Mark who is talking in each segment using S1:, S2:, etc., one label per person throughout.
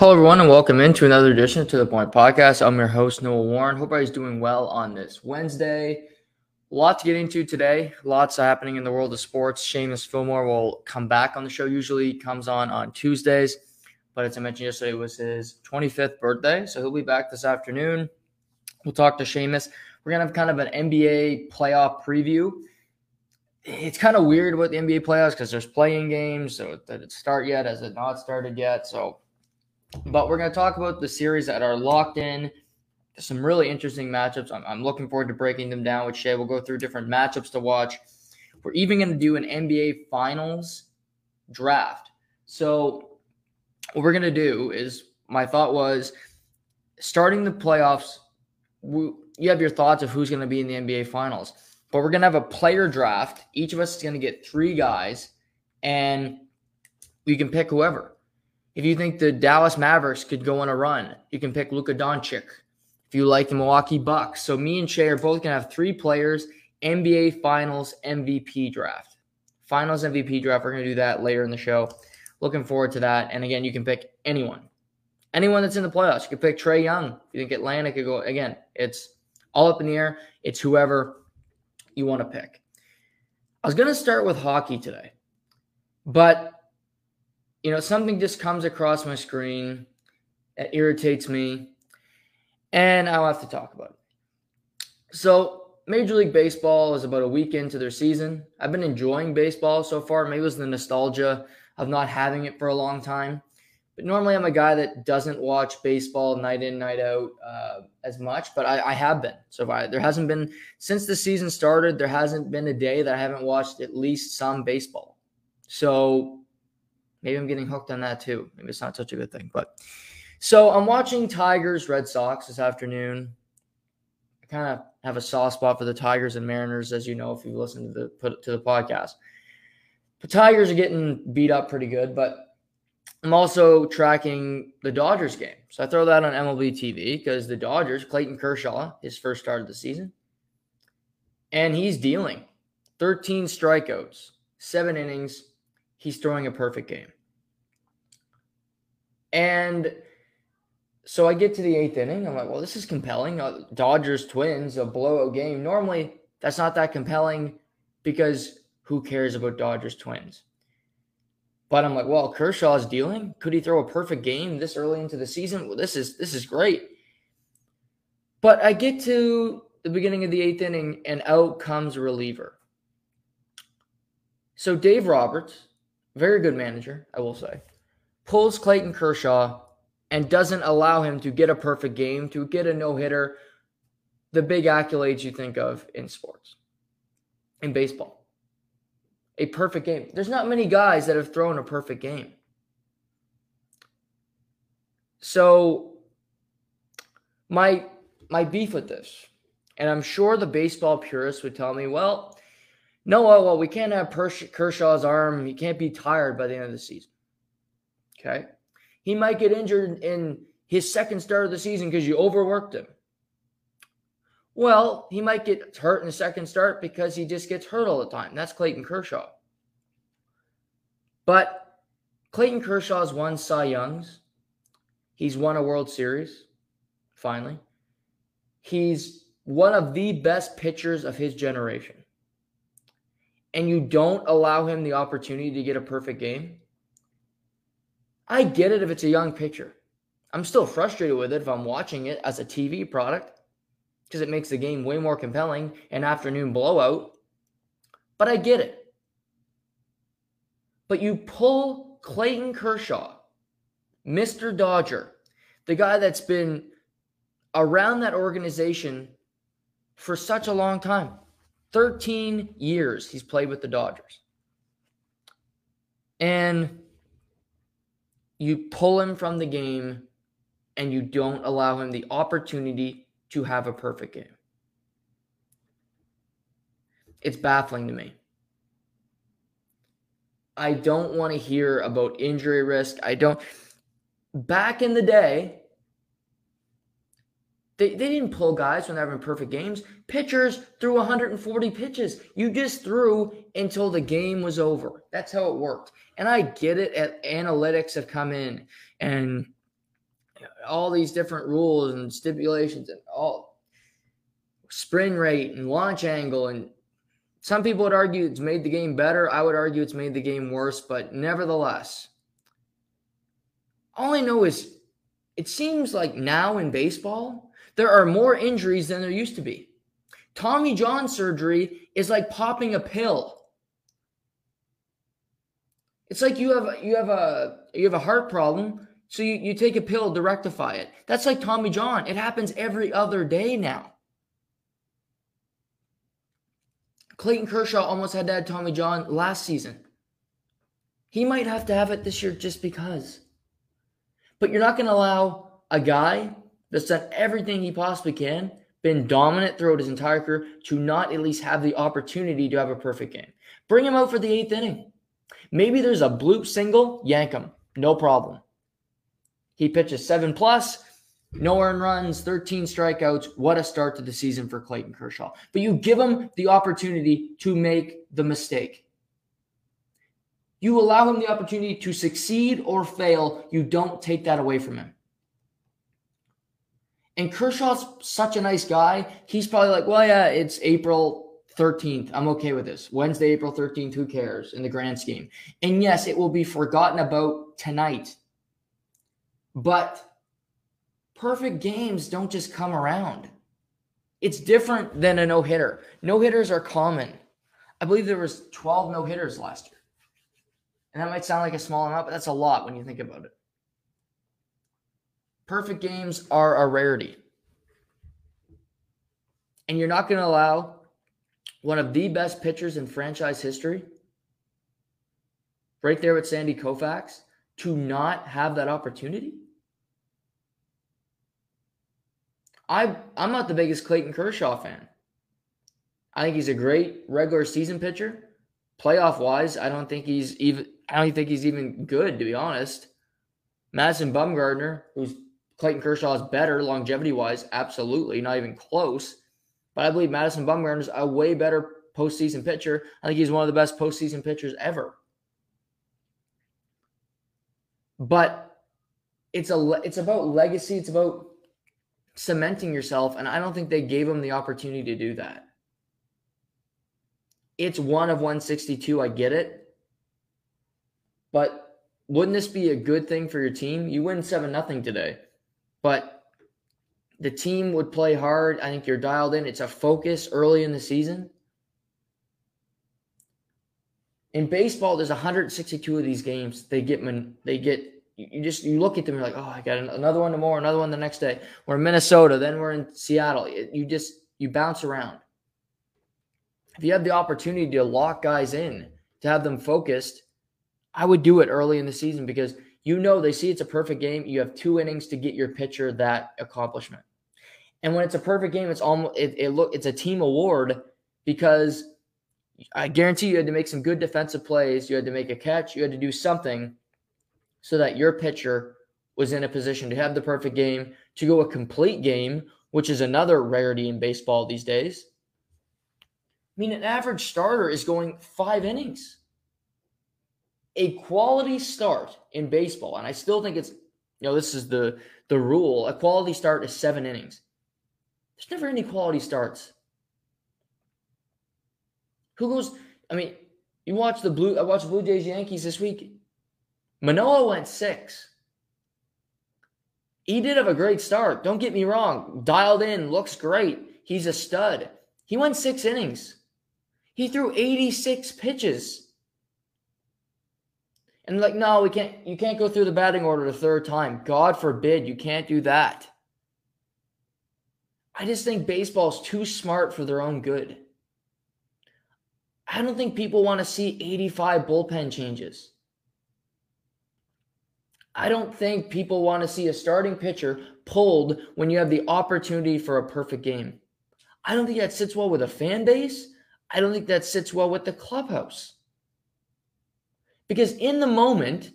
S1: Hello, everyone, and welcome into another edition to the Point Podcast. I'm your host, Noah Warren. Hope everybody's doing well on this Wednesday. A lot to get into today. Lots happening in the world of sports. Seamus Fillmore will come back on the show. Usually comes on on Tuesdays, but as I mentioned yesterday, was his 25th birthday, so he'll be back this afternoon. We'll talk to Seamus. We're gonna have kind of an NBA playoff preview. It's kind of weird with the NBA playoffs because there's playing games, so did it start yet? Has it not started yet? So Hmm. but we're going to talk about the series that are locked in. Some really interesting matchups. I'm, I'm looking forward to breaking them down with Shay. We'll go through different matchups to watch. We're even going to do an NBA Finals draft. So, what we're going to do is my thought was starting the playoffs, we, you have your thoughts of who's going to be in the NBA Finals. But we're going to have a player draft. Each of us is going to get three guys, and you can pick whoever. If you think the Dallas Mavericks could go on a run, you can pick Luka Doncic. If you like the Milwaukee Bucks, so me and Shay are both gonna have three players NBA Finals MVP draft. Finals MVP draft. We're gonna do that later in the show. Looking forward to that. And again, you can pick anyone, anyone that's in the playoffs. You can pick Trae Young. If you think Atlanta could go again, it's all up in the air. It's whoever you want to pick. I was gonna start with hockey today, but you know, something just comes across my screen that irritates me, and I'll have to talk about it. So, Major League Baseball is about a week into their season. I've been enjoying baseball so far. Maybe it was the nostalgia of not having it for a long time. But normally, I'm a guy that doesn't watch baseball night in, night out uh, as much, but I, I have been. So I, there hasn't been, since the season started, there hasn't been a day that I haven't watched at least some baseball. So Maybe I'm getting hooked on that too. Maybe it's not such a good thing. But so I'm watching Tigers Red Sox this afternoon. I kind of have a soft spot for the Tigers and Mariners, as you know, if you listen to the to the podcast. The Tigers are getting beat up pretty good, but I'm also tracking the Dodgers game. So I throw that on MLB TV because the Dodgers, Clayton Kershaw, his first start of the season, and he's dealing 13 strikeouts, seven innings, he's throwing a perfect game. And so I get to the eighth inning. I'm like, well, this is compelling. Uh, Dodgers Twins, a blowout game. Normally, that's not that compelling because who cares about Dodgers Twins? But I'm like, well, Kershaw's dealing. Could he throw a perfect game this early into the season? Well, this is this is great. But I get to the beginning of the eighth inning, and out comes a reliever. So Dave Roberts, very good manager, I will say, pulls Clayton Kershaw and doesn't allow him to get a perfect game, to get a no hitter, the big accolades you think of in sports, in baseball. A perfect game. There's not many guys that have thrown a perfect game. So, my my beef with this, and I'm sure the baseball purists would tell me, well, no, oh, well, we can't have Kershaw's arm. He can't be tired by the end of the season. Okay. He might get injured in his second start of the season because you overworked him. Well, he might get hurt in the second start because he just gets hurt all the time. That's Clayton Kershaw. But Clayton Kershaw's won Cy Youngs. He's won a World Series, finally. He's one of the best pitchers of his generation and you don't allow him the opportunity to get a perfect game, I get it if it's a young pitcher. I'm still frustrated with it if I'm watching it as a TV product because it makes the game way more compelling, an afternoon blowout. But I get it. But you pull Clayton Kershaw, Mr. Dodger, the guy that's been around that organization for such a long time. 13 years he's played with the Dodgers. And you pull him from the game and you don't allow him the opportunity to have a perfect game. It's baffling to me. I don't want to hear about injury risk. I don't. Back in the day, they, they didn't pull guys when they're having perfect games. Pitchers threw 140 pitches. You just threw until the game was over. That's how it worked. And I get it. At, Analytics have come in and all these different rules and stipulations and all spin rate and launch angle and some people would argue it's made the game better. I would argue it's made the game worse, but nevertheless, all I know is it seems like now in baseball, there are more injuries than there used to be. Tommy John surgery is like popping a pill. It's like you have you have a you have a heart problem, so you, you take a pill to rectify it. That's like Tommy John. It happens every other day now. Clayton Kershaw almost had to have Tommy John last season. He might have to have it this year just because. But you're not going to allow a guy that's done everything he possibly can, been dominant throughout his entire career, to not at least have the opportunity to have a perfect game. Bring him out for the eighth inning. Maybe there's a bloop single, yank him. No problem. He pitches seven plus, no earned runs, 13 strikeouts. What a start to the season for Clayton Kershaw. But you give him the opportunity to make the mistake. You allow him the opportunity to succeed or fail. You don't take that away from him. And Kershaw's such a nice guy. He's probably like, well, yeah, it's April 13th. I'm okay with this. Wednesday, April 13th. Who cares in the grand scheme? And yes, it will be forgotten about tonight. But perfect games don't just come around. It's different than a no hitter. No hitters are common. I believe there was 12 no hitters last year. And that might sound like a small amount, but that's a lot when you think about it. Perfect games are a rarity. And you're not going to allow one of the best pitchers in franchise history, right there with Sandy Koufax, to not have that opportunity? I I'm not the biggest Clayton Kershaw fan. I think he's a great regular season pitcher. Playoff wise, I don't think he's even I don't think he's even good, to be honest. Madison Bumgarner, who's Clayton Kershaw is better longevity wise, absolutely, not even close. But I believe Madison Bumgarner is a way better postseason pitcher. I think he's one of the best postseason pitchers ever. But it's a it's about legacy. It's about cementing yourself, and I don't think they gave him the opportunity to do that. It's one of 162. I get it. But wouldn't this be a good thing for your team? You win 7 nothing today. But the team would play hard. I think you're dialed in. It's a focus early in the season. In baseball, there's 162 of these games. They get they get you just you look at them, you're like, oh, I got another one tomorrow, another one the next day. We're in Minnesota, then we're in Seattle. You just you bounce around. If you have the opportunity to lock guys in, to have them focused, I would do it early in the season because you know they see it's a perfect game. You have two innings to get your pitcher that accomplishment. And when it's a perfect game, it's almost it, it look it's a team award because I guarantee you had to make some good defensive plays. You had to make a catch. You had to do something so that your pitcher was in a position to have the perfect game, to go a complete game, which is another rarity in baseball these days. I mean, an average starter is going five innings a quality start in baseball, and I still think it's, you know, this is the the rule. A quality start is seven innings. There's never any quality starts. Who goes? I mean, you watch the blue. I watched Blue Jays Yankees this week. Manoah went six. He did have a great start. Don't get me wrong. Dialed in, looks great. He's a stud. He went six innings. He threw 86 pitches. And like, no, we can't, you can't go through the batting order the third time. God forbid you can't do that. I just think baseball's too smart for their own good. I don't think people want to see 85 bullpen changes. I don't think people want to see a starting pitcher pulled when you have the opportunity for a perfect game. I don't think that sits well with a fan base. I don't think that sits well with the clubhouse. Because in the moment,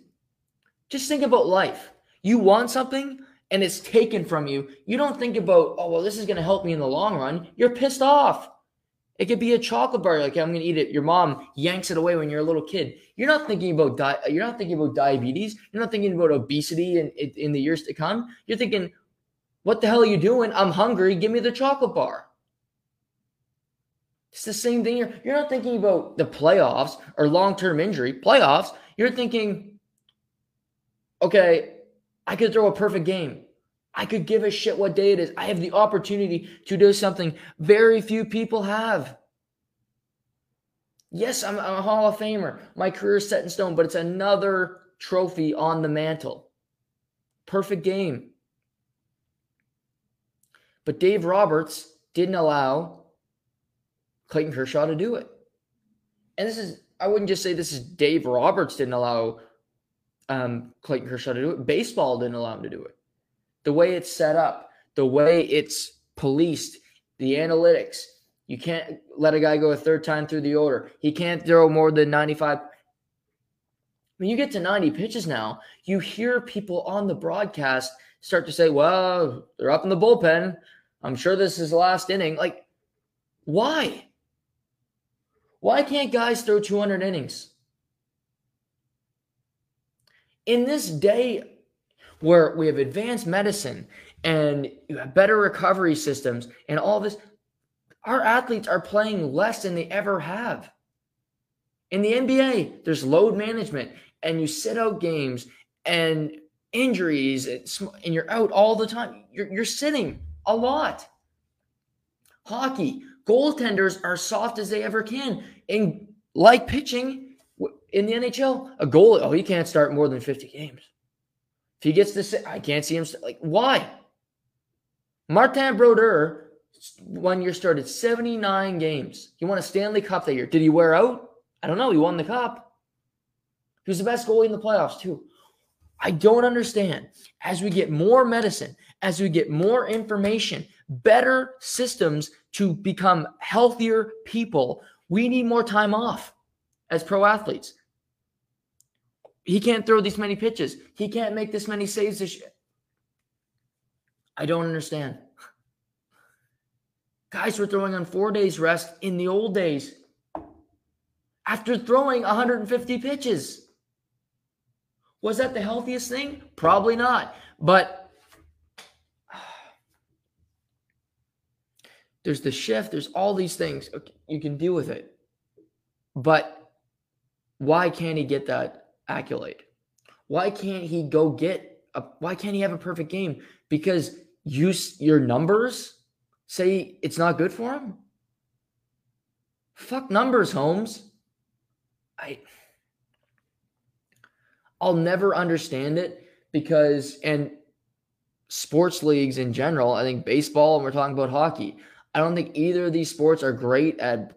S1: just think about life. You want something and it's taken from you. You don't think about, oh, well, this is going to help me in the long run. You're pissed off. It could be a chocolate bar. Like I'm to eat it. Your mom yanks it away when you're a little kid. You're not thinking about di- You're not thinking about diabetes. You're not thinking about obesity in, in, in the years to come. You're thinking, what the hell are you doing? I'm hungry. Give me the chocolate bar. It's the same thing. You're, you're not thinking about the playoffs or long term injury. Playoffs, you're thinking, okay, I could throw a perfect game. I could give a shit what day it is. I have the opportunity to do something very few people have. Yes, I'm, I'm a Hall of Famer. My career is set in stone, but it's another trophy on the mantle. Perfect game. But Dave Roberts didn't allow Clayton Kershaw to do it. And this is, I wouldn't just say this is Dave Roberts didn't allow um, Clayton Kershaw to do it. Baseball didn't allow him to do it the way it's set up, the way it's policed, the analytics. You can't let a guy go a third time through the order. He can't throw more than 95. When you get to 90 pitches now, you hear people on the broadcast start to say, well, they're up in the bullpen. I'm sure this is the last inning. Like, why? Why can't guys throw 200 innings? In this day where we have advanced medicine and you have better recovery systems and all this, our athletes are playing less than they ever have. In the NBA, there's load management and you sit out games and injuries and you're out all the time. You're, you're sitting a lot. Hockey, goaltenders are soft as they ever can. And like pitching in the NHL, a goal, oh, he can't start more than 50 games. If he gets this, I can't see him. Like, why? Martin Brodeur, one year started 79 games. He won a Stanley Cup that year. Did he wear out? I don't know. He won the cup. He was the best goalie in the playoffs, too. I don't understand. As we get more medicine, as we get more information, better systems to become healthier people, we need more time off as pro athletes. He can't throw these many pitches. He can't make this many saves this year. I don't understand. Guys were throwing on four days rest in the old days after throwing 150 pitches. Was that the healthiest thing? Probably not. But there's the shift, there's all these things. You can deal with it. But why can't he get that accolade? Why can't he go get a, why can't he have a perfect game? Because you your numbers say it's not good for him? Fuck numbers, Holmes. I I'll never understand it because and sports leagues in general, I think baseball and we're talking about hockey. I don't think either of these sports are great at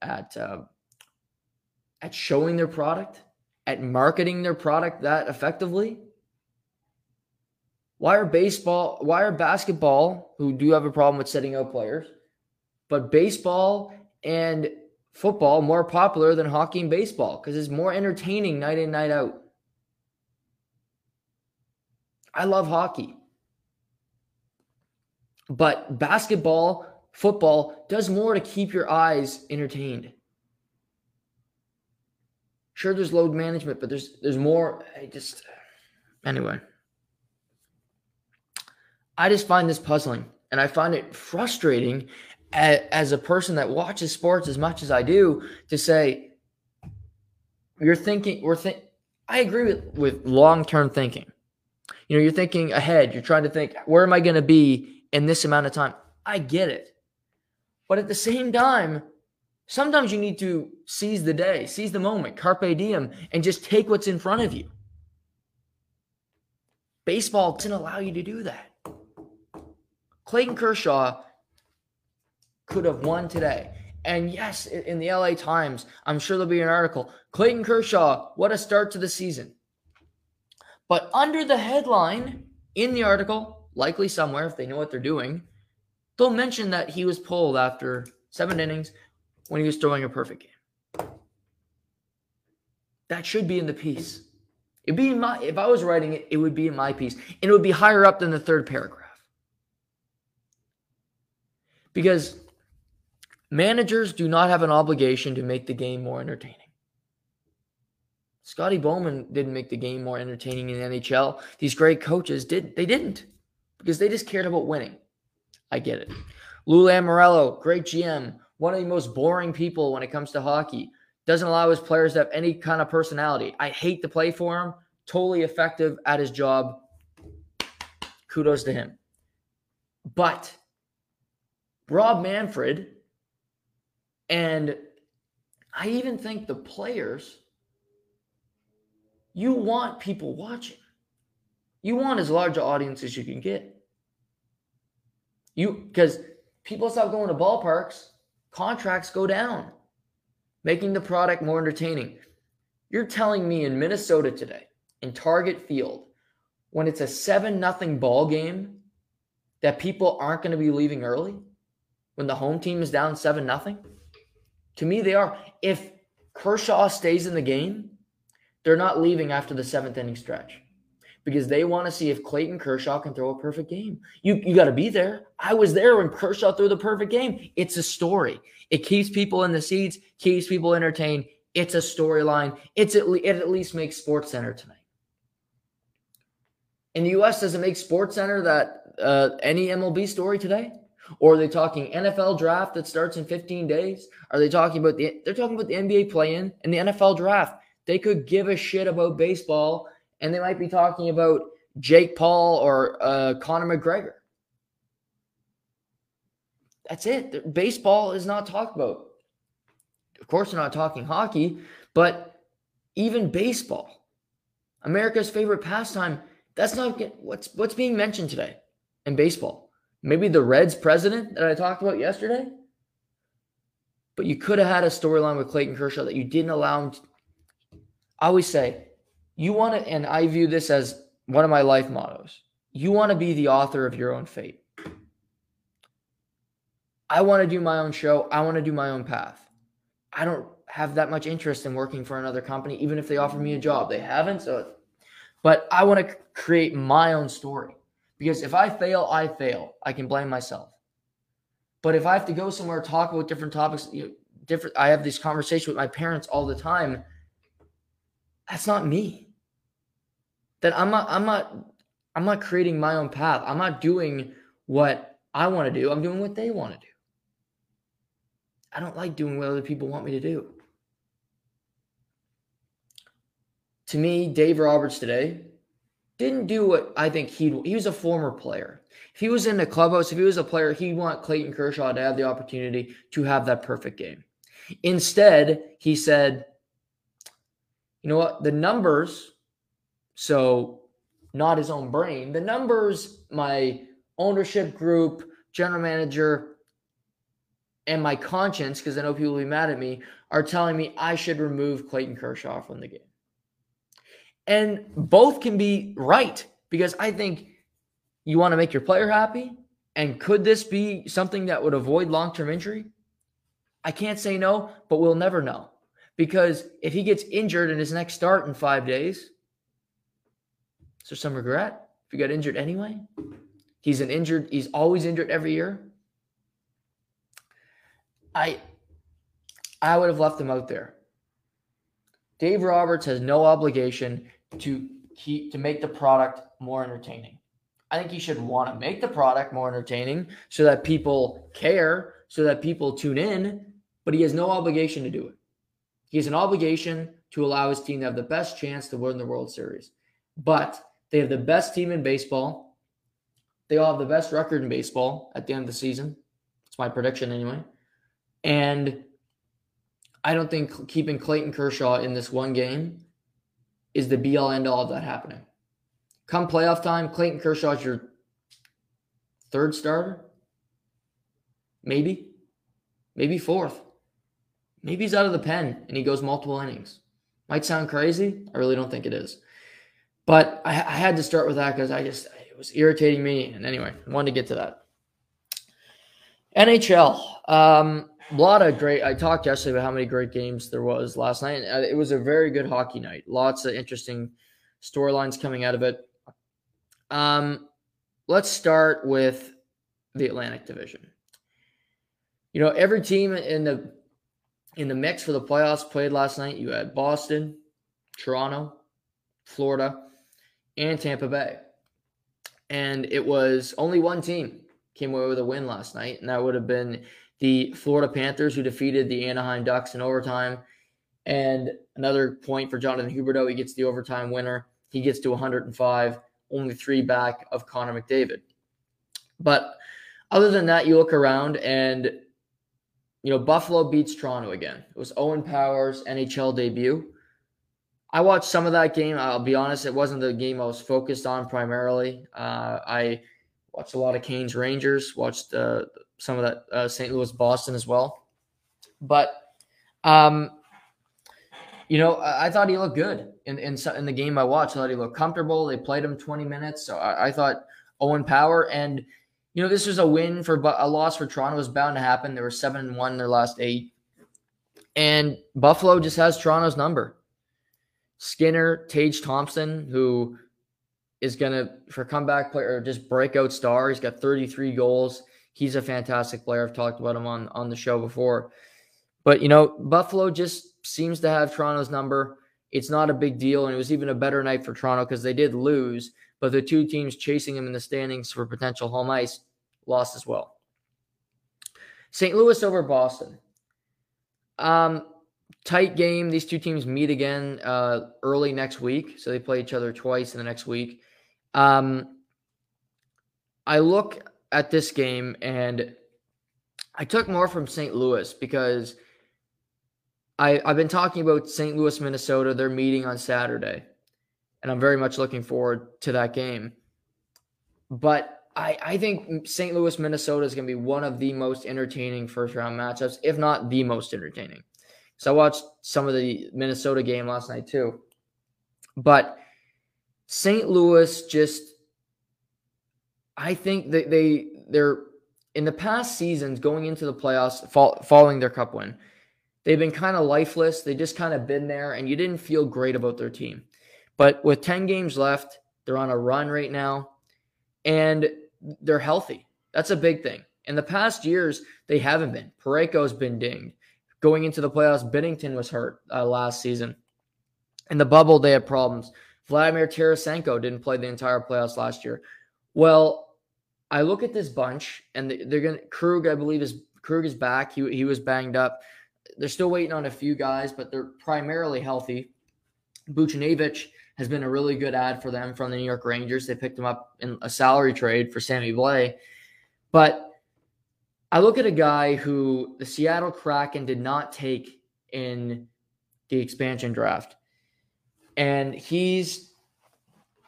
S1: at uh, at showing their product at marketing their product that effectively? Why are baseball, why are basketball, who do have a problem with setting up players, but baseball and football more popular than hockey and baseball? Because it's more entertaining night in, night out. I love hockey. But basketball, football does more to keep your eyes entertained. Sure, there's load management, but there's there's more. I just anyway. I just find this puzzling, and I find it frustrating as, a person that watches sports as much as I do to say you're thinking we're think. I agree with with long term thinking. You know, you're thinking ahead. You're trying to think, where am I going to be in this amount of time? I get it, but at the same time, Sometimes you need to seize the day, seize the moment, carpe diem, and just take what's in front of you. Baseball doesn't allow you to do that. Clayton Kershaw could have won today. And yes, in the LA Times, I'm sure there'll be an article. Clayton Kershaw, what a start to the season. But under the headline in the article, likely somewhere if they know what they're doing, they'll mention that he was pulled after seven innings when he was throwing a perfect game. That should be in the piece. It'd be in my if I was writing it, it would be in my piece. And it would be higher up than the third paragraph. Because managers do not have an obligation to make the game more entertaining. Scotty Bowman didn't make the game more entertaining in the NHL. These great coaches did they didn't because they just cared about winning. I get it. Lou Lamoriello, great GM, one of the most boring people when it comes to hockey. Doesn't allow his players to have any kind of personality. I hate to play for him. Totally effective at his job. Kudos to him. But Rob Manfred, and I even think the players, you want people watching. You want as large an audience as you can get. You because people stop going to ballparks, contracts go down, making the product more entertaining. You're telling me in Minnesota today, in Target Field, when it's a 7 nothing ball game, that people aren't going to be leaving early when the home team is down 7 nothing? To me, they are. If Kershaw stays in the game, they're not leaving after the seventh inning stretch because they want to see if Clayton Kershaw can throw a perfect game. You you got to be there. I was there when Kershaw threw the perfect game. It's a story. It keeps people in the seats, keeps people entertained. It's a storyline. It's at le- it at least makes Sports Center tonight. In the U.S., does it make Sports Center that uh, any MLB story today? Or are they talking NFL draft that starts in 15 days? Are they talking about the they're talking about the NBA play-in and the NFL draft? They could give a shit about baseball and they might be talking about Jake Paul or uh, Conor McGregor. That's it. Baseball is not talked about. Of course, they're not talking hockey, but even baseball, America's favorite pastime, that's not what's what's being mentioned today in baseball. Maybe the Reds president that I talked about yesterday. But you could have had a storyline with Clayton Kershaw that you didn't allow him. To, I always say you want to, and I view this as one of my life mottos. You want to be the author of your own fate. I want to do my own show. I want to do my own path. I don't have that much interest in working for another company, even if they offer me a job. They haven't, so. But I want to create my own story because if I fail, I fail. I can blame myself. But if I have to go somewhere talk about different topics, you know, different, I have this conversation with my parents all the time that's not me. That I'm not I'm not I'm not creating my own path. I'm not doing what I want to do. I'm doing what they want to do. I don't like doing what other people want me to do. To me, Dave Roberts today didn't do what I think he'd. he was a former player. If he was in the clubhouse, if he was a player, he'd want Clayton Kershaw to have the opportunity to have that perfect game. Instead, he said, you know what? The numbers, so not his own brain, the numbers, my ownership group, general manager, and my conscience, because I know people will be mad at me, are telling me I should remove Clayton Kershaw from the game. And both can be right because I think you want to make your player happy. And could this be something that would avoid long term injury? I can't say no, but we'll never know. Because if he gets injured in his next start in five days, is there some regret if he got injured anyway? He's an injured, he's always injured every year. I I would have left him out there. Dave Roberts has no obligation to keep to make the product more entertaining. I think he should want to make the product more entertaining so that people care, so that people tune in, but he has no obligation to do it. He has an obligation to allow his team to have the best chance to win the World Series. But they have the best team in baseball. They all have the best record in baseball at the end of the season. It's my prediction anyway. And I don't think keeping Clayton Kershaw in this one game is the be all end all of that happening. Come playoff time, Clayton Kershaw is your third starter. Maybe. Maybe fourth. Maybe he's out of the pen and he goes multiple innings. Might sound crazy. I really don't think it is. But I, I had to start with that because I just, it was irritating me. And anyway, I wanted to get to that. NHL. Um, a lot of great. I talked yesterday about how many great games there was last night. Uh, it was a very good hockey night. Lots of interesting storylines coming out of it. Um, let's start with the Atlantic Division. you know, every team in the in the mix for the playoffs played last night. You had Boston, Toronto, Florida, and Tampa Bay. And it was only one team came away with a win last night, and that would have been the Florida Panthers, who defeated the Anaheim Ducks in overtime. And another point for Jonathan Huberdeau. He gets the overtime winner. He gets to 105, only three back of Connor McDavid. But other than that, you look around and you know, Buffalo beats Toronto again. It was Owen Powers' NHL debut. I watched some of that game. I'll be honest, it wasn't the game I was focused on primarily. Uh, I watched a lot of Canes Rangers, watched uh, some of that uh, St. Louis Boston as well. But, um, you know, I, I, thought he looked good in, in, in the game I watched. I thought he looked comfortable. They played him 20 minutes. So I, I thought Owen Power and – you know, this was a win for but a loss for Toronto was bound to happen. They were seven and one in their last eight, and Buffalo just has Toronto's number. Skinner, Tage Thompson, who is gonna for comeback player just breakout star. He's got 33 goals. He's a fantastic player. I've talked about him on on the show before. But you know, Buffalo just seems to have Toronto's number. It's not a big deal, and it was even a better night for Toronto because they did lose, but the two teams chasing him in the standings for potential home ice lost as well. St. Louis over Boston. Um, tight game. These two teams meet again uh, early next week, so they play each other twice in the next week. Um, I look at this game and I took more from St. Louis because I, I've been talking about St. Louis, Minnesota. They're meeting on Saturday and I'm very much looking forward to that game. But I, I think St. Louis, Minnesota is going to be one of the most entertaining first round matchups, if not the most entertaining. So I watched some of the Minnesota game last night too. But St. Louis just, I think that they they're in the past seasons going into the playoffs, following their cup win, they've been kind of lifeless. They just kind of been there, and you didn't feel great about their team. But with 10 games left, they're on a run right now and they're healthy. That's a big thing. In the past years, they haven't been. Parayko's been dinged. Going into the playoffs, Binnington was hurt uh, last season. In the bubble, they had problems. Vladimir Tarasenko didn't play the entire playoffs last year. Well, I look at this bunch, and they're going to Krug. I believe is Krug is back. He he was banged up. They're still waiting on a few guys, but they're primarily healthy. Buchnevich has been a really good ad for them from the New York Rangers. They picked him up in a salary trade for Sammy Blais. But I look at a guy who the Seattle Kraken did not take in the expansion draft. And he's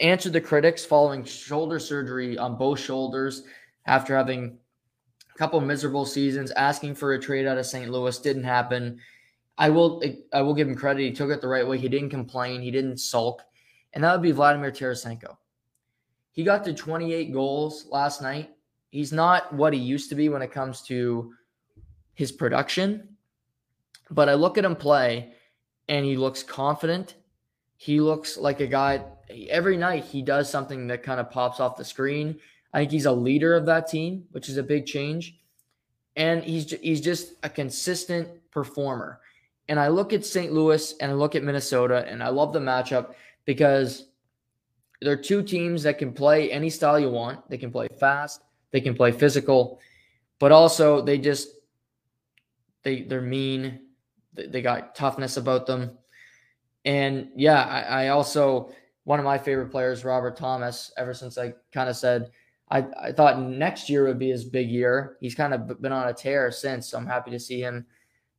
S1: answered the critics following shoulder surgery on both shoulders after having a couple miserable seasons, asking for a trade out of St. Louis. Didn't happen. I will I will give him credit. He took it the right way. He didn't complain. He didn't sulk and that would be Vladimir Tarasenko. He got to 28 goals last night. He's not what he used to be when it comes to his production, but I look at him play and he looks confident. He looks like a guy every night he does something that kind of pops off the screen. I think he's a leader of that team, which is a big change. And he's he's just a consistent performer. And I look at St. Louis and I look at Minnesota and I love the matchup because they're two teams that can play any style you want. They can play fast, they can play physical, but also they just they they're mean. They got toughness about them. And yeah, I, I also one of my favorite players, Robert Thomas, ever since I kind of said I, I thought next year would be his big year. He's kind of been on a tear since. So I'm happy to see him.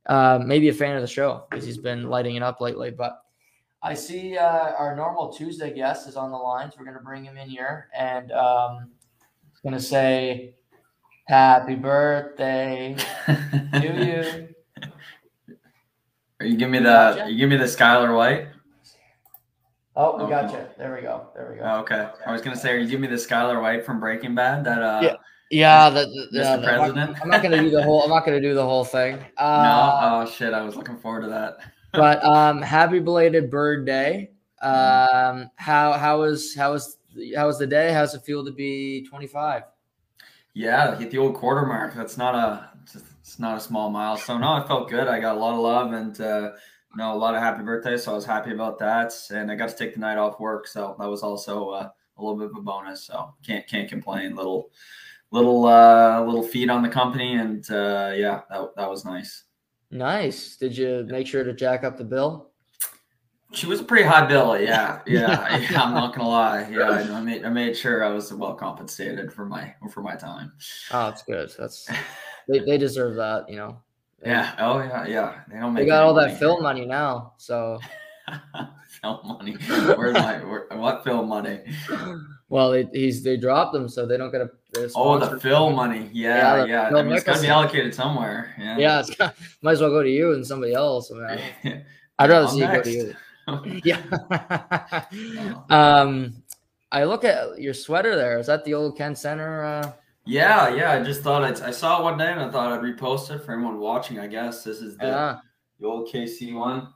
S1: Uh, maybe a fan of the show because he's been lighting it up lately. But I see uh, our normal Tuesday guest is on the line, so we're going to bring him in here, and um, he's going to say, "Happy birthday to you."
S2: Are you give me the you give me the Skyler White?
S1: Oh, we oh, got you. There we go. There we go.
S2: Oh, okay. I was gonna say, are you give me the Skyler White from Breaking Bad? That uh,
S1: yeah, yeah, the, the,
S2: Mr. The, President.
S1: I'm not, gonna do the whole. I'm not gonna do the whole thing.
S2: Uh, no. Oh shit! I was looking forward to that
S1: but um, happy belated bird day. Um, how how was how was how was the day? How's it feel to be 25?
S2: Yeah, hit the old quarter mark. That's not a it's not a small milestone. No, I felt good. I got a lot of love and uh, you know a lot of happy birthdays, so I was happy about that. And I got to take the night off work, so that was also uh, a little bit of a bonus. So can't can't complain. Little little uh, little feed on the company, and uh, yeah, that that was nice.
S1: Nice. Did you make sure to jack up the bill?
S2: She was a pretty high bill, yeah, yeah, yeah. I'm not gonna lie, yeah. I made I made sure I was well compensated for my for my time.
S1: Oh, that's good. That's they, they deserve that, you know.
S2: Yeah. Oh yeah, yeah.
S1: They don't make. They got all money. that film money now, so.
S2: film money. Where's my where, what film money?
S1: Well, it, he's they dropped them, so they don't get a.
S2: Oh, the film money. Yeah, yeah. yeah. I mean, it's got to be allocated somewhere. Yeah.
S1: Yeah, it's got, might as well go to you and somebody else. I mean, I'd rather see next. you go to you. yeah. um, I look at your sweater there. Is that the old Ken Center? Uh...
S2: Yeah, yeah. I just thought I'd, I saw it one day and I thought I'd repost it for anyone watching. I guess this is the, yeah. the old KC one.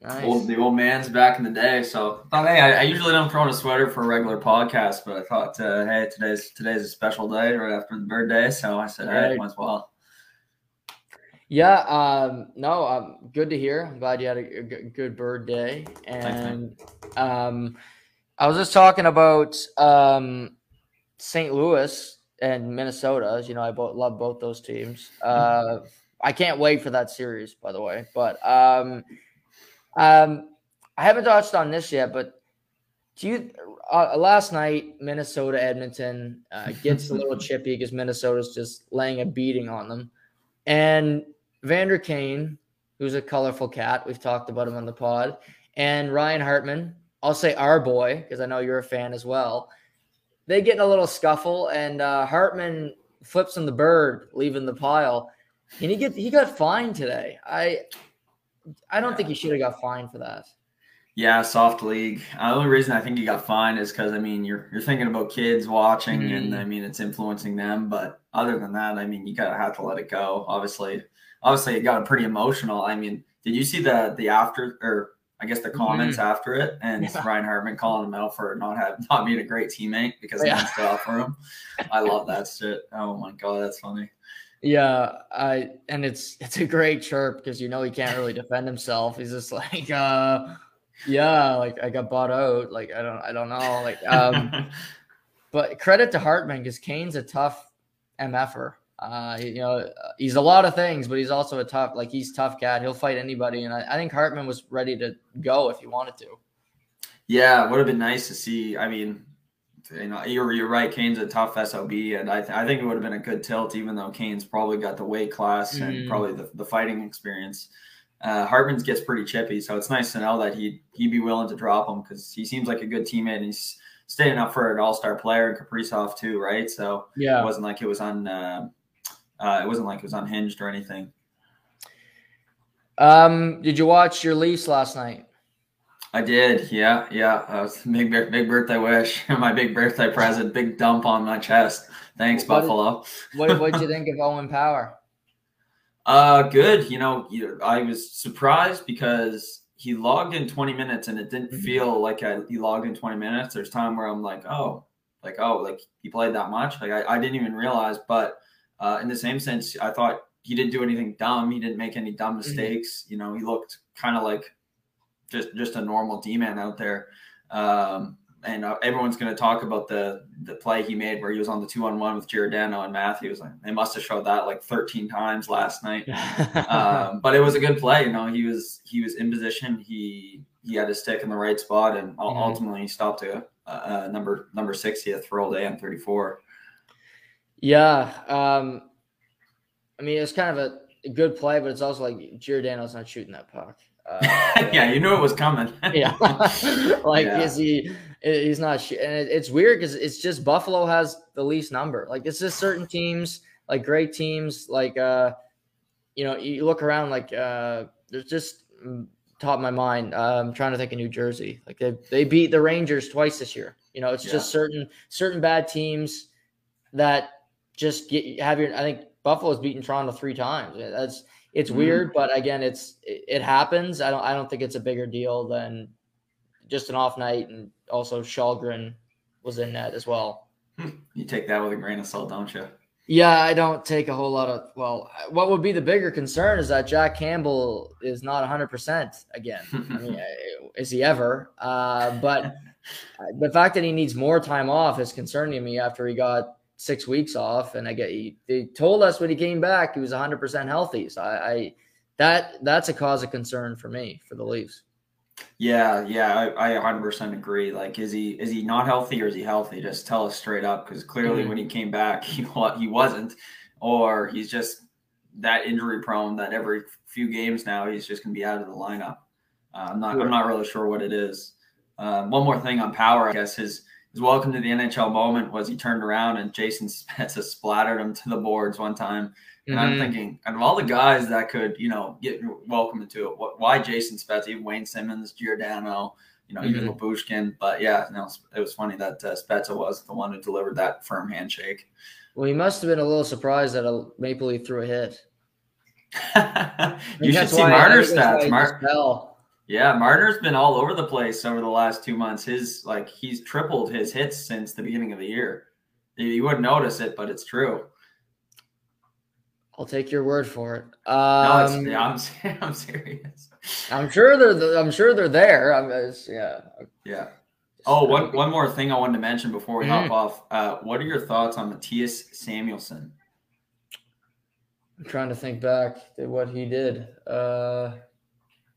S2: Nice. Old, the old man's back in the day. So I thought, hey, I, I, usually don't throw on a sweater for a regular podcast, but I thought, uh, hey, today's today's a special day right after the birthday. So I said, right. hey, might as well.
S1: Yeah, um, no, um, good to hear. I'm glad you had a, a good bird day. And um, I was just talking about um, St. Louis and Minnesota. You know, I both love both those teams. Uh, I can't wait for that series, by the way. But um, um, I haven't touched on this yet, but do you? Uh, last night, Minnesota Edmonton uh, gets a little chippy because Minnesota's just laying a beating on them, and Vander Kane, who's a colorful cat, we've talked about him on the pod, and Ryan Hartman. I'll say our boy because I know you're a fan as well. They get in a little scuffle, and uh, Hartman flips on the bird, leaving the pile, and he get he got fined today. I I don't yeah. think he should have got fined for that.
S2: Yeah, soft league. Uh, the only reason I think he got fined is because I mean you're you're thinking about kids watching, mm-hmm. and I mean it's influencing them. But other than that, I mean you gotta have to let it go. Obviously, obviously it got pretty emotional. I mean, did you see the the after or I guess the comments mm-hmm. after it and yeah. Ryan Hartman calling him out for not have not being a great teammate because yeah. he stood for him. I love that shit. Oh my god, that's funny.
S1: Yeah, I and it's it's a great chirp because you know he can't really defend himself. He's just like, uh, yeah, like I got bought out. Like I don't I don't know. Like um, but credit to Hartman because Kane's a tough mf'er. Uh, you know, he's a lot of things, but he's also a tough like he's tough cat. He'll fight anybody, and I, I think Hartman was ready to go if he wanted to.
S2: Yeah, it would have been nice to see. I mean, you know, you're, you're right. Kane's a tough SOB, and I, th- I think it would have been a good tilt, even though Kane's probably got the weight class mm. and probably the, the fighting experience. Uh, Hartman's gets pretty chippy, so it's nice to know that he'd he'd be willing to drop him because he seems like a good teammate and he's staying up for an All Star player and Kaprizov too, right? So yeah, it wasn't like it was on uh, uh, it wasn't like it was unhinged or anything.
S1: Um, did you watch your Leafs last night?
S2: I did, yeah, yeah. Uh, big, big birthday wish, my big birthday present, big dump on my chest. Thanks, what Buffalo.
S1: Did, what What did you think of Owen Power?
S2: Uh, good. You know, I was surprised because he logged in 20 minutes and it didn't mm-hmm. feel like I, he logged in 20 minutes. There's time where I'm like, oh, like oh, like he played that much. Like I, I didn't even realize. But uh, in the same sense, I thought he didn't do anything dumb. He didn't make any dumb mm-hmm. mistakes. Mm-hmm. You know, he looked kind of like just just a normal D man out there. Um, and uh, everyone's going to talk about the the play he made where he was on the two on one with Giordano and Matthews. Like they must have showed that like 13 times last night. um, but it was a good play. You know, he was he was in position. He he had his stick in the right spot, and mm-hmm. ultimately he stopped a, a, a number number 60th for old AM 34.
S1: Yeah, um, I mean it's kind of a, good play, but it's also like Giordano's not shooting that puck.
S2: Uh, yeah, you knew it was coming.
S1: yeah, like yeah. is he? He's not. Sh- and it, it's weird because it's just Buffalo has the least number. Like it's just certain teams, like great teams, like uh, you know, you look around, like uh, there's just mm, top of my mind. Uh, I'm trying to think of New Jersey. Like they they beat the Rangers twice this year. You know, it's yeah. just certain certain bad teams that just get have your. I think Buffalo's beaten Toronto three times. That's it's mm-hmm. weird, but again, it's it, it, happens. I don't I don't think it's a bigger deal than just an off night, and also Källgren was in that as well.
S2: You take that with a grain of salt, don't you?
S1: Yeah, I don't take a whole lot of. Well, what would be the bigger concern is that Jack Campbell is not 100% again. I mean, is he ever? Uh, but the fact that he needs more time off is concerning me after he got six weeks off. And I get he, they told us when he came back he was 100% healthy. So I, I that that's a cause of concern for me for the Leafs.
S2: Yeah, yeah, I, I 100% agree. Like, is he is he not healthy or is he healthy? Just tell us straight up, because clearly mm-hmm. when he came back, he he wasn't, or he's just that injury prone that every few games now he's just going to be out of the lineup. Uh, I'm not sure. I'm not really sure what it is. Uh, one more thing on Power, I guess his his welcome to the NHL moment was he turned around and Jason Spezza splattered him to the boards one time and mm-hmm. I'm thinking, out of all the guys that could, you know, get welcome into it, why Jason Spezza, Wayne Simmonds, Giordano, you know, mm-hmm. even Lyubushkin. But yeah, no, it was funny that uh, Spezza was the one who delivered that firm handshake.
S1: Well, he must have been a little surprised that a Maple Leaf threw a hit.
S2: you should see Marner's stats. Mar- yeah, Marner's been all over the place over the last two months. His like he's tripled his hits since the beginning of the year. You wouldn't notice it, but it's true.
S1: I'll take your word for it. Um,
S2: no, yeah, I'm, I'm serious.
S1: I'm sure they're. I'm sure they're there. I'm, yeah.
S2: Yeah. Oh, one one more thing I wanted to mention before we mm-hmm. hop off. Uh, what are your thoughts on Mattias Samuelsson?
S1: I'm trying to think back to what he did. Uh,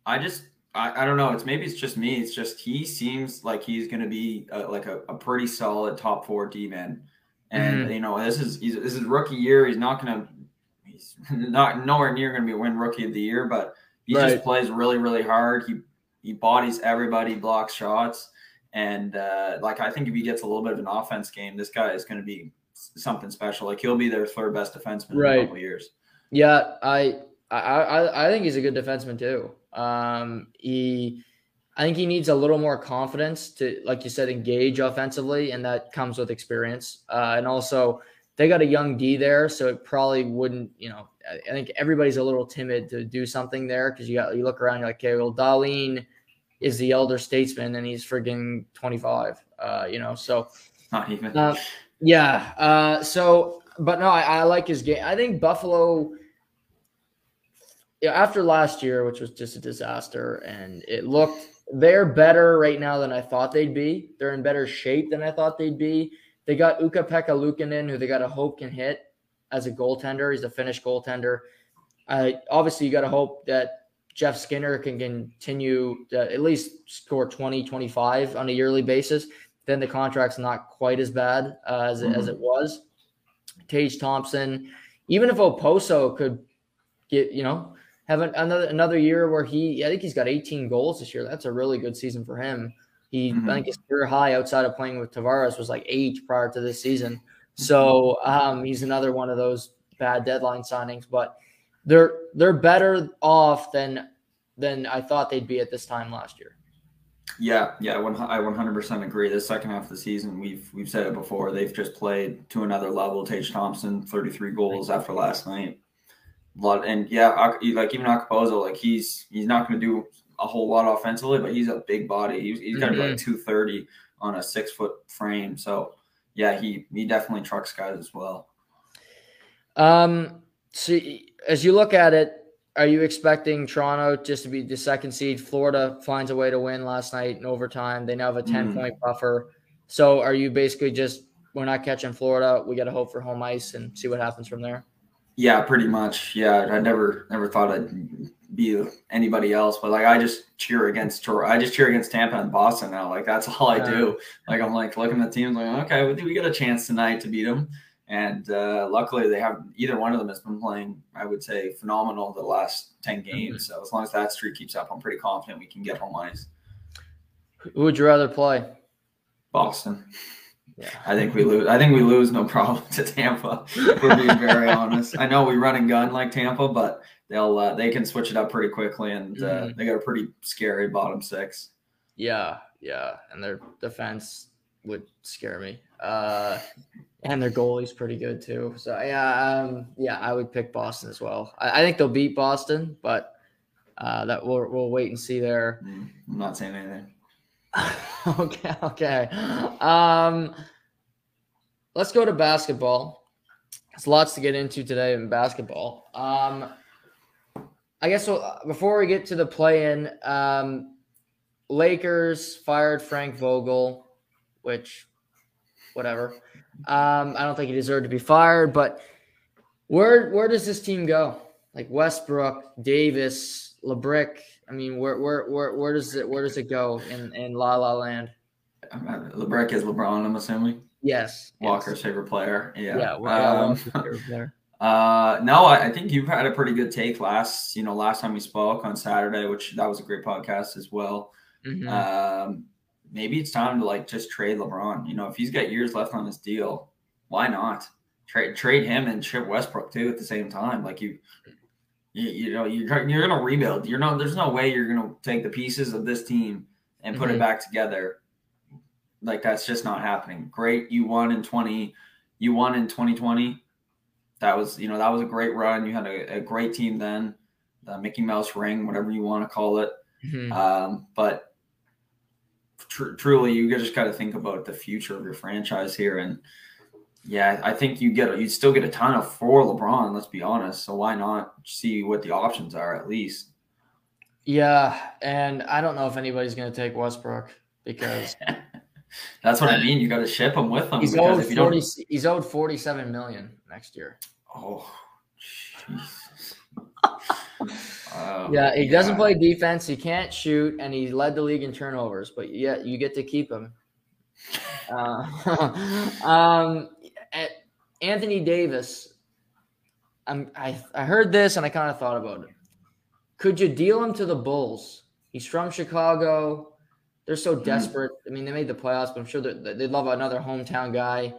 S2: I just I, I don't know. It's maybe it's just me. It's just he seems like he's going to be uh, like a, a pretty solid top four D man. And mm-hmm. you know this is this is rookie year. He's not going to he's not nowhere near going to be win rookie of the year, but he right. just plays really, really hard. He he bodies everybody, blocks shots, and uh, like I think if he gets a little bit of an offense game, this guy is going to be something special. Like he'll be their third best defenseman right. in a couple years.
S1: Yeah, I I I think he's a good defenseman too. Um, he. I think he needs a little more confidence to, like you said, engage offensively, and that comes with experience. Uh, and also, they got a young D there, so it probably wouldn't, you know, I think everybody's a little timid to do something there because you got you look around, you're like, okay, well, Dahlin is the elder statesman and he's frigging 25, uh, you know, so
S2: not even.
S1: Uh, yeah. Uh, so, but no, I, I like his game. I think Buffalo, after last year, which was just a disaster, and it looked they're better right now than I thought they'd be. They're in better shape than I thought they'd be. They got Ukko-Pekka Luukkonen, who they got to hope can hit as a goaltender. He's a Finnish goaltender. Uh, obviously, you got to hope that Jeff Skinner can continue to at least score 20, 25 on a yearly basis. Then the contract's not quite as bad uh, as, mm-hmm. as it was. Tage Thompson, even if Okposo could get, you know, have an, another another year where he, I think he's got 18 goals this year. That's a really good season for him. He, mm-hmm. I think his career high outside of playing with Tavares was like eight prior to this season. So um, he's another one of those bad deadline signings, but they're they're better off than than I thought they'd be at this time last year.
S2: Yeah, yeah, I 100% agree. The second half of the season, we've we've said it before. They've just played to another level. Tage Thompson, 33 goals after last night. A lot, and yeah, like even Okposo, like he's he's not going to do a whole lot offensively, but he's a big body. He's, he's got to mm-hmm. be like 230 on a six foot frame. So yeah, he he definitely trucks guys as well.
S1: Um, so as you look at it, are you expecting Toronto just to be the second seed? Florida finds a way to win last night in overtime. They now have a 10 mm. point buffer. So are you basically just we're not catching Florida? We got to hope for home ice and see what happens from there.
S2: Yeah, pretty much. Yeah, I never never thought I'd be anybody else, but like I just cheer against I just cheer against Tampa and Boston now. Like that's all I do. Like I'm like looking at the teams like okay, we, we got a chance tonight to beat them, and uh, luckily they have either one of them has been playing I would say phenomenal the last ten mm-hmm. games. Mm-hmm. So as long as that streak keeps up, I'm pretty confident we can get home ice.
S1: Who would you rather play?
S2: Boston. Yeah. I think we lose. I think we lose no problem to Tampa. We're being very honest. I know we run and gun like Tampa, but they'll uh, they can switch it up pretty quickly, and uh, mm-hmm. they got a pretty scary bottom six.
S1: Yeah, yeah, and their defense would scare me. Uh, and their goalie's pretty good too. So yeah, um, yeah, I would pick Boston as well. I, I think they'll beat Boston, but uh, that we'll we'll wait and see there.
S2: Mm, I'm not saying anything.
S1: okay, okay. Um, let's go to basketball. There's lots to get into today in basketball. Um, I guess so, before we get to the play-in, um, Lakers fired Frank Vogel, which, whatever. Um, I don't think he deserved to be fired, but where where does this team go? Like Westbrook, Davis, LeBrick. I mean, where where where where does it where does it go in in La La Land?
S2: LeBrick is LeBron, I'm assuming.
S1: Yes.
S2: Walker's
S1: yes.
S2: favorite player. Yeah. Yeah.
S1: um, favorite player.
S2: Uh, no, I, I, think you've had a pretty good take last, you know, last time we spoke on Saturday, which that was a great podcast as well. Mm-hmm. Um, maybe it's time to like just trade LeBron. You know, if he's got years left on his deal, why not trade trade him and ship Westbrook too at the same time? Like you, you, you know, you're you're gonna rebuild. You're not. There's no way you're gonna take the pieces of this team and put mm-hmm. it back together. Like that's just not happening. Great, you won in twenty. You won in 2020 that was you know that was a great run. You had a, a great team then, the Mickey Mouse ring, whatever you want to call it. Mm-hmm. Um, but tr- truly, you just got to think about the future of your franchise here. And yeah, I think you get you still get a ton of for LeBron. Let's be honest. So why not see what the options are at least?
S1: Yeah, and I don't know if anybody's going to take Westbrook because
S2: that's what I mean. You got to ship him with them.
S1: He's owed forty. He's owed forty-seven million next year.
S2: Oh, Jesus.
S1: Oh, yeah, he doesn't play defense. He can't shoot, and he led the league in turnovers. But yeah, you get to keep him. Uh, um, Anthony Davis. I'm, I I heard this and I kind of thought about it. Could you deal him to the Bulls? He's from Chicago. They're so hmm. desperate. I mean, they made the playoffs, but I'm sure they'd love another hometown guy.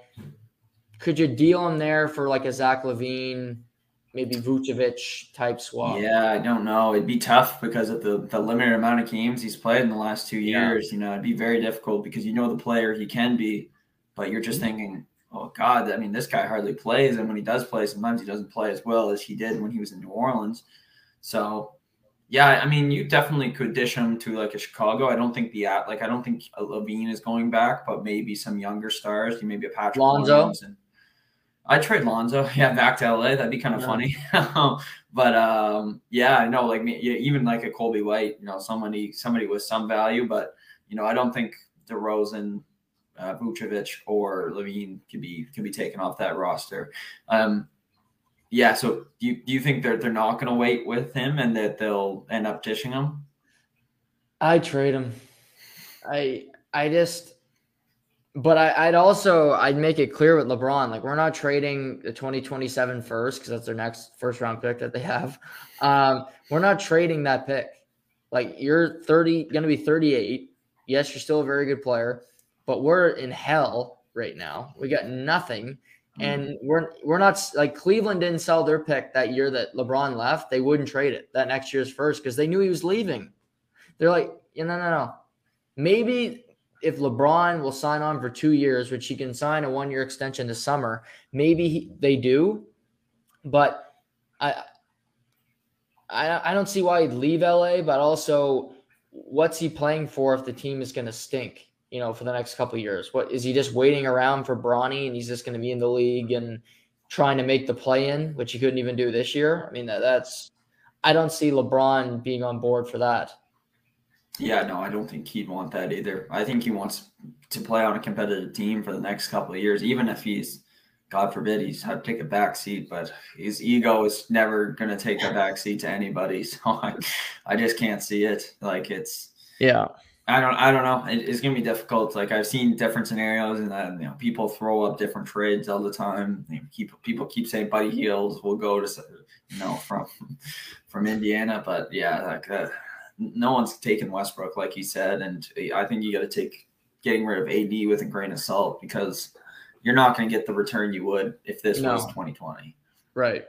S1: Could you deal him there for like a Zach LaVine, maybe Vucevic type swap?
S2: Yeah, I don't know. It'd be tough because of the, the limited amount of games he's played in the last two years. Yeah. You know, it'd be very difficult because you know the player he can be, but you're just mm-hmm. thinking, oh God, I mean, this guy hardly plays, and when he does play, sometimes he doesn't play as well as he did when he was in New Orleans. So yeah, I mean, you definitely could dish him to like a Chicago. I don't think the app, like I don't think LaVine is going back, but maybe some younger stars. You maybe a Patrick
S1: Lonzo.
S2: And, I trade Lonzo, yeah, back to LA. That'd be kind of yeah. funny. but um, yeah, I know, like yeah, even like a Coby White, you know, somebody somebody with some value. But you know, I don't think DeRozan, uh, Vucevic, or LaVine could be could be taken off that roster. Um, yeah, so do you, do you think they're they're not going to wait with him and that they'll end up dishing him?
S1: I trade him. I I just but I, would also I'd make it clear with LeBron, like we're not trading the 2027 first because that's their next first round pick that they have. Um, we're not trading that pick. Like you're 30, gonna be 38. Yes, you're still a very good player, but we're in hell right now. We got nothing. Mm-hmm. And we're we're not like Cleveland didn't sell their pick that year that LeBron left. They wouldn't trade it that next year's first because they knew he was leaving. They're like, yeah, no, no, no. Maybe if LeBron will sign on for two years, which he can sign a one year extension this summer, maybe he, they do. But I, I, I don't see why he'd leave LA. But also, what's he playing for if the team is going to stink? You know, for the next couple years, what is he just waiting around for Bronny and he's just going to be in the league and trying to make the play in, which he couldn't even do this year? I mean, that, that's I don't see LeBron being on board for that.
S2: Yeah, no, I don't think he'd want that either. I think he wants to play on a competitive team for the next couple of years, even if he's, God forbid, he's had to take a back seat, but his ego is never going to take a back seat to anybody. So I, I just can't see it. Like it's,
S1: yeah.
S2: I don't. I don't know. It, it's gonna be difficult. Like I've seen different scenarios, and that you know people throw up different trades all the time. You know, keep people keep saying Buddy Hield will go to you know from from Indiana, but yeah, like uh, no one's taken Westbrook, like he said, and I think you got to take getting rid of AD with a grain of salt because you're not going to get the return you would if this no. was 2020.
S1: Right.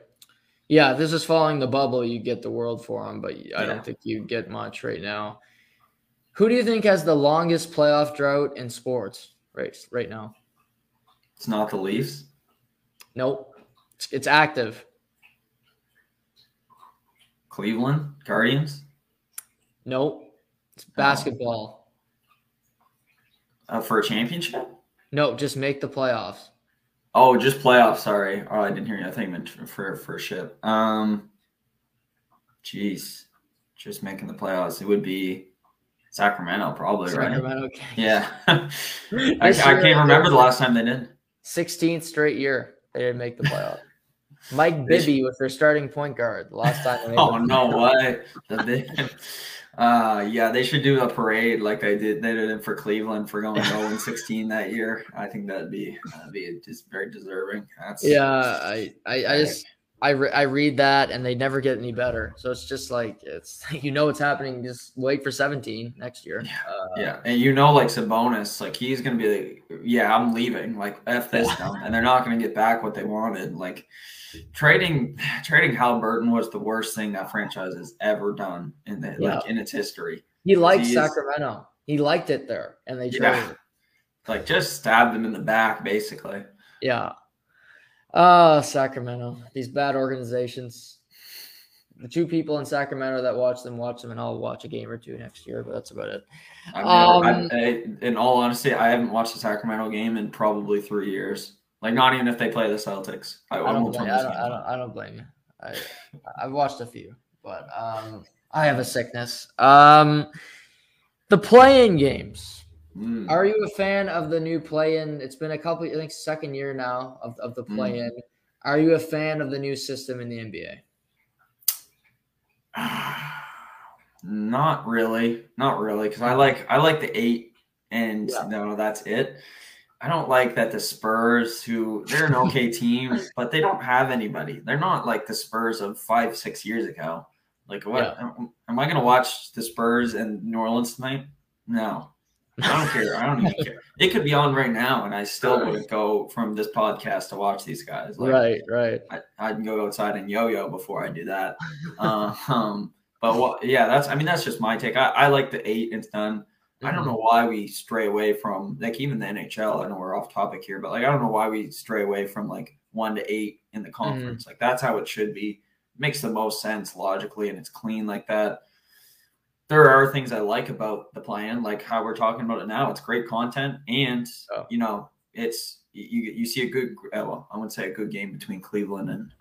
S1: Yeah, this is following the bubble. You get the world for him, but I yeah. don't think you get much right now. Who do you think has the longest playoff drought in sports right right now?
S2: It's not the Leafs.
S1: Nope. It's, it's active.
S2: Cleveland Guardians.
S1: Nope. It's basketball.
S2: Uh, for a championship?
S1: No, just make the playoffs.
S2: Oh, just playoffs. Sorry. Oh, I didn't hear you. I think meant for for a ship. Um, jeez, just making the playoffs. It would be Sacramento, probably, Sacramento, right? Yeah. I, I, can't remember the last time they did.
S1: 16th straight year they didn't make the playoffs. Mike Bibby was their starting point guard. The last time.
S2: oh no way! uh, yeah, they should do a parade like I did. They did it for Cleveland for going 0 16 that year. I think that'd be that'd be just very deserving. That's
S1: yeah. I I, I just I, re- I read that and they never get any better. So it's just like it's you know what's happening. Just wait for 17 next year.
S2: Yeah, uh, yeah. and you know like Sabonis, like he's gonna be like, yeah, I'm leaving. Like f this now, and they're not gonna get back what they wanted. Like trading trading Halliburton was the worst thing that franchise has ever done in the yeah. like in its history.
S1: He liked he Sacramento. Is, he liked it there, and they traded. Yeah.
S2: Like just stabbed him in the back, basically.
S1: Yeah. Oh, Sacramento. These bad organizations. The two people in Sacramento that watch them watch them, and I'll watch a game or two next year. But that's about it.
S2: Never, um, I, in all honesty, I haven't watched a Sacramento game in probably three years. Like not even if they play the Celtics.
S1: I, I don't, blame, I don't, I don't, I don't blame you. I, I've watched a few, but um, I have a sickness. Um, the playing games. Mm. Are you a fan of the new play-in? It's been a couple, I think, second year now of, of the play-in. Mm. Are you a fan of the new system in the NBA?
S2: Not really, not really, because I like I like the eight, and yeah. no, that's it. I don't like that the Spurs, who they're an okay team, but they don't have anybody. They're not like the Spurs of five, six years ago. Like, what yeah. am, am I going to watch the Spurs and New Orleans tonight? No, I don't care. I don't even care. It could be on right now, and I still wouldn't go from this podcast to watch these guys.
S1: Like, right, right.
S2: I, would go outside and yo-yo before I do that. uh, um, but what? Yeah, that's. I mean, that's just my take. I, I like the eight. It's done. Mm-hmm. I don't mm-hmm. know why we stray away from like even the NHL. I know we're off topic here, but like I don't know why we stray away from like one to eight in the mm-hmm. conference. Mm-hmm. Like that's how it should be. It makes the most sense logically, and it's clean like that there are things I like about the plan, like how we're talking about it now. It's great content, and oh. you know, it's you you see a good uh, well, I wouldn't say a good game between Cleveland and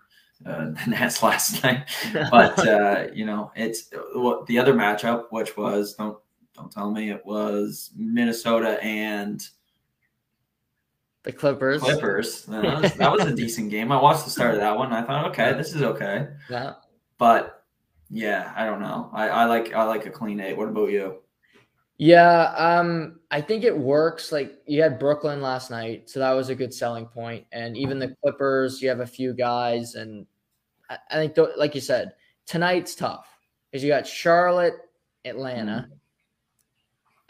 S2: uh, the Nets last night, but uh, you know, it's well, the other matchup, which was don't don't tell me it was Minnesota and
S1: the Clippers.
S2: Clippers. That was, that was a decent game. I watched the start of that one. I thought, okay, this is okay.
S1: Yeah.
S2: But yeah, I don't know. I, I like I like a clean eight. What about you?
S1: Yeah, um, I think it works. Like you had Brooklyn last night, so that was a good selling point. And even the Clippers, you have a few guys, and I, I think, like you said, tonight's tough because you got Charlotte, Atlanta. Mm-hmm.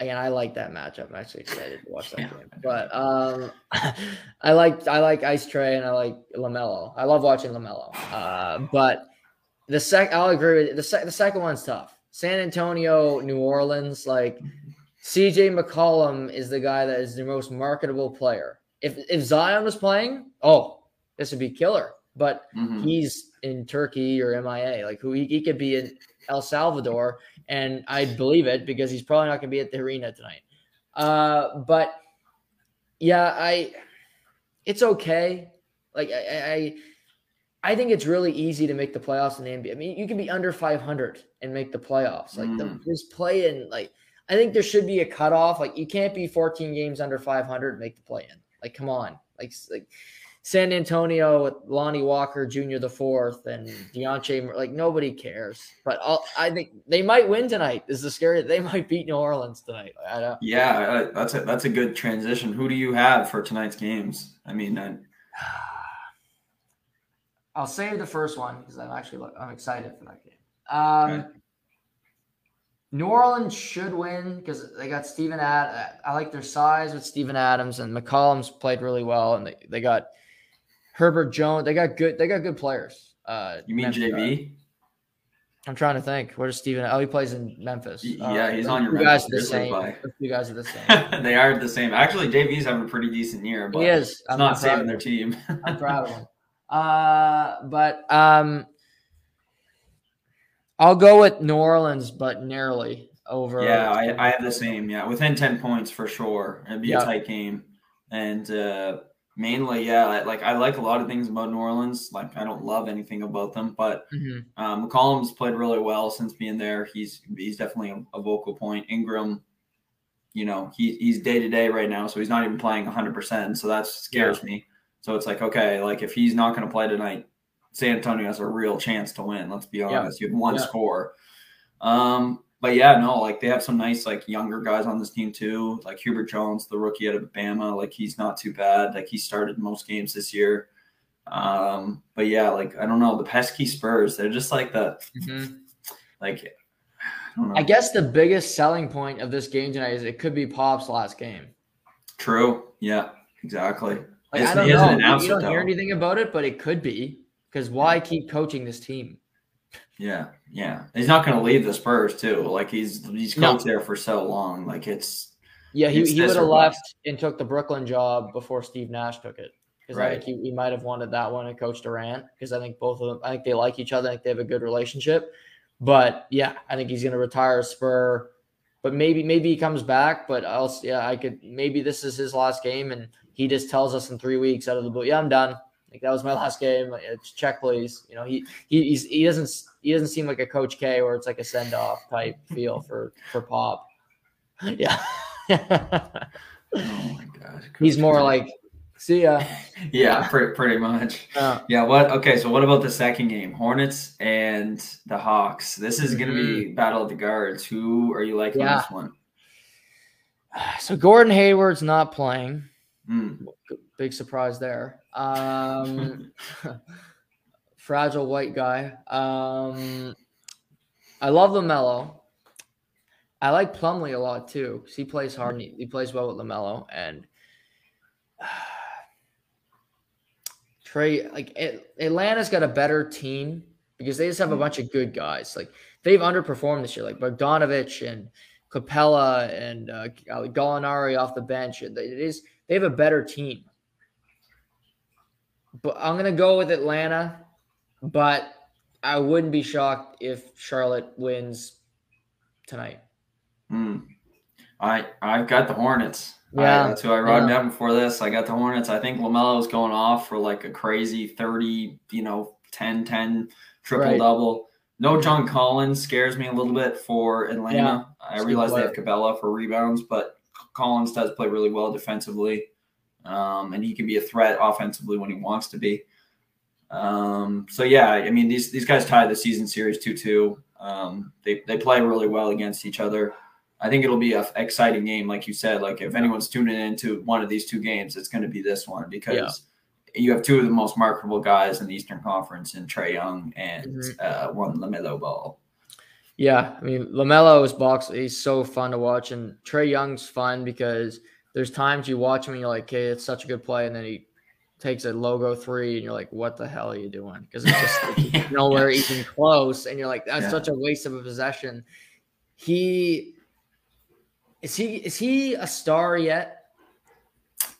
S1: Again, I like that matchup. I'm actually excited to watch that yeah. game. But um, I like I like Ice Trae and I like Lamelo. I love watching Lamelo. Uh, but the sec, I'll agree with the, sec, the second one's tough. San Antonio, New Orleans, like CJ McCollum is the guy that is the most marketable player. If if Zion was playing, oh, this would be killer. But mm-hmm. he's in Turkey or MIA, like who he, he could be in El Salvador, and I believe it because he's probably not going to be at the arena tonight. Uh, but yeah, I, it's okay. Like I, I I think it's really easy to make the playoffs in the NBA. I mean, you can be under 500 and make the playoffs. Like mm. the, this play in, like I think there should be a cutoff. Like you can't be 14 games under 500 and make the play in. Like come on, like like San Antonio with Lonnie Walker Jr. the fourth and Dejounte. Like nobody cares. But I'll, i think they might win tonight. Is the scary? They might beat New Orleans tonight.
S2: Yeah, that's a that's a good transition. Who do you have for tonight's games? I mean. I,
S1: I'll save the first one because I'm actually I'm excited for that game. Um, okay. New Orleans should win because they got Steven Ad. I like their size with Steven Adams and McCollum's played really well, and they, they got Herbert Jones. They got good. They got good players. Uh,
S2: you mean Memphis, JB?
S1: I'm trying to think. What is Steven? Oh, he plays in Memphis.
S2: Yeah, uh, he's on your.
S1: You guys are the same. You guys are the same.
S2: they are the same. Actually, JB's having a pretty decent year, but he is. I'm not saving their team.
S1: I'm proud of him. Uh, but um, I'll go with New Orleans, but narrowly over.
S2: Yeah, I, I have the same. Yeah, within ten points for sure. It'd be a tight game, and uh, Mainly, yeah. I- Like I like a lot of things about New Orleans. Like I don't love anything about them, but
S1: Mhm.
S2: um, McCollum's played really well since being there. He's he's definitely a, a vocal point. Ingram, you know, he he's day to day right now, so he's not even playing 100. percent So that scares me. So it's like okay, like if he's not going to play tonight, San Antonio has a real chance to win. Let's be honest. You had one
S1: Yeah.
S2: score. Um, but yeah, no, like they have some nice like younger guys on this team too. Like Hubert Jones, the rookie out of Bama, like he's not too bad. Like he started most games this year. Um, but yeah, like I don't know, the pesky Spurs, they're just like the
S1: Mhm.
S2: like I don't know.
S1: I guess the biggest selling point of this game tonight is it could be Pop's last game.
S2: True. Yeah, exactly.
S1: Like I don't
S2: he hasn't
S1: know.
S2: Announced
S1: You don't hear
S2: though.
S1: anything about it, but it could be because why keep coaching this team?
S2: Yeah, yeah. He's not gonna leave the Spurs too. Like he's he's
S1: No.
S2: coached there for so long. Like it's
S1: Yeah, he,
S2: It's
S1: he would have left and took the Brooklyn job before Steve Nash took it. Because I
S2: Right.
S1: think he, he might have wanted that one and Coach Durant. Because I think both of them, I think they like each other. I think they have a good relationship. But yeah, I think he's going to retire a Spur. But maybe maybe he comes back. But else, yeah, I could maybe this is his last game, and he just tells us in three weeks out of the blue, yeah, I'm done. Like that was my last game. Like, it's check, please. You know, he he he's, he doesn't he doesn't seem like a Coach K or it's like a send off type feel for for Pop. Yeah.
S2: oh my god.
S1: He's more like, see ya.
S2: Yeah, pretty, pretty much.
S1: Uh,
S2: Yeah, what okay, so what about the second game? Hornets and the Hawks. This is gonna be battle of the guards. Who are you liking on
S1: Yeah.
S2: this one?
S1: so Gordon Hayward's not playing.
S2: Hmm.
S1: Big surprise there. Um, fragile white guy. Um, I love Lamelo. I like Plumlee a lot too because he plays hard. And he, he plays well with Lamelo and Trae. Like it, Atlanta's got a better team because they just have a bunch of good guys. Like they've underperformed this year, like Bogdanovic and Capela and uh, Gallinari off the bench. It is they have a better team. But I'm gonna go with Atlanta, but I wouldn't be shocked if Charlotte wins tonight.
S2: Hmm. I I've got the Hornets. I-
S1: Yeah,
S2: that's who I wrote
S1: yeah.
S2: down before this. I got the Hornets. I think Lamelo is going off for like a crazy 30, you know, 10 10 triple
S1: Right.
S2: double. No John Collins scares me a little bit for Atlanta.
S1: Yeah.
S2: I
S1: He's a good
S2: realize they have Capela for rebounds, but Collins does play really well defensively. Um, and he can be a threat offensively when he wants to be. Um, so yeah, I mean these these guys tied the season series two two. Um, they they play really well against each other. I think it'll be an exciting game, like you said. Like if anyone's tuning into one of these two games, it's going to be this one because you have two of the most marketable guys in the Eastern Conference, in Trae Young and
S1: Mhm.
S2: uh, one Lamelo Ball.
S1: Yeah, I mean Lamelo is box. He's so fun to watch, and Trae Young's fun because there's times you watch him and you're like, "Okay, it's such a good play," and then he takes a logo three, and you're like, "What the hell are you doing?" Because it's just nowhere even close, and you're like, "That's
S2: Yeah.
S1: such a waste of a possession." He is he is he a star yet?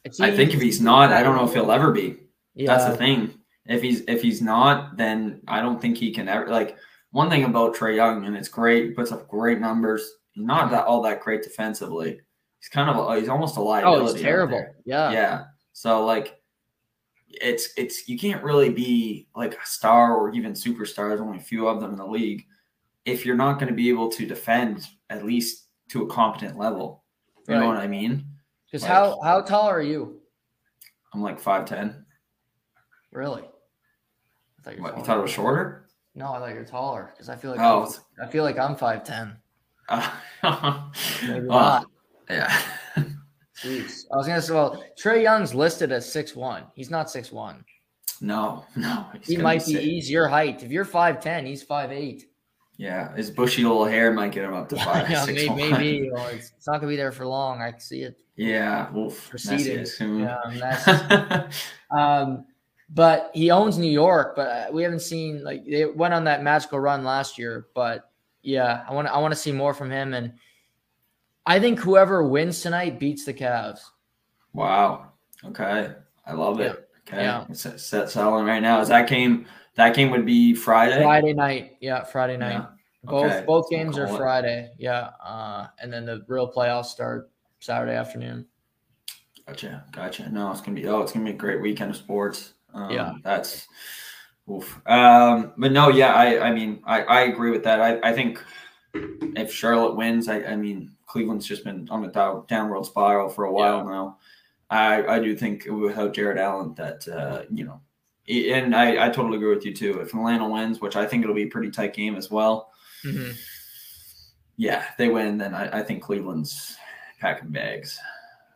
S1: Is
S2: I think if he's not, I don't know if he'll ever be.
S1: yeah,
S2: That's the thing. If he's if he's not, then I don't think he can ever like one thing about Trae Young, and it's great, he puts up great numbers. He's not that all that great defensively. He's kind of a, he's almost a oh, liability.
S1: oh, it's terrible. Yeah,
S2: Yeah. So like it's it's you can't really be like a star or even superstar. There's only a few of them in the league. If you're not going to be able to defend at least to a competent level. You know what I mean?
S1: Because
S2: Like-
S1: how how tall are you?
S2: I'm like five ten.
S1: Really? I thought you were
S2: What you thought it was shorter?
S1: No, I thought you're taller because I feel like
S2: Oh.
S1: I'm, I feel like I'm five ten.
S2: Uh,
S1: Maybe not.
S2: yeah.
S1: Jeez. I was gonna say, well, Trae Young's listed as six one. He's not six one.
S2: no, no.
S1: He might be. He's your height. If you're five ten, he's five eight.
S2: Yeah, his bushy little hair might get him up to five,
S1: yeah,
S2: six,
S1: maybe, maybe know, it's, it's not gonna be there for long. I can see it
S2: Yeah, oof,
S1: proceeding. Yeah, um, but he owns New York. But uh, we haven't seen like they went on that magical run last year. But yeah, I want I want to see more from him, and I think whoever wins tonight beats the Cavs.
S2: wow. Okay, I love it. Okay,
S1: Yeah.
S2: it's set, set selling right now. Is that game? That game would be Friday.
S1: Friday night, yeah, Friday night.
S2: Yeah.
S1: Both
S2: Okay,
S1: both games are
S2: call it.
S1: Friday, yeah, uh, and then the real playoffs start Saturday afternoon.
S2: Gotcha, gotcha. No, it's gonna be oh, it's gonna be a great weekend of sports. Um,
S1: Yeah.
S2: that's oof. Um, but no, yeah, I I mean I I agree with that. I I think if Charlotte wins, I I mean Cleveland's just been on a down, downward spiral for a while now. I I do think without Jarrett Allen that uh, you know, and I I totally agree with you too. If Atlanta wins, which I think it'll be a pretty tight game as well.
S1: Mhm.
S2: Yeah, they win, then I, I think Cleveland's packing bags,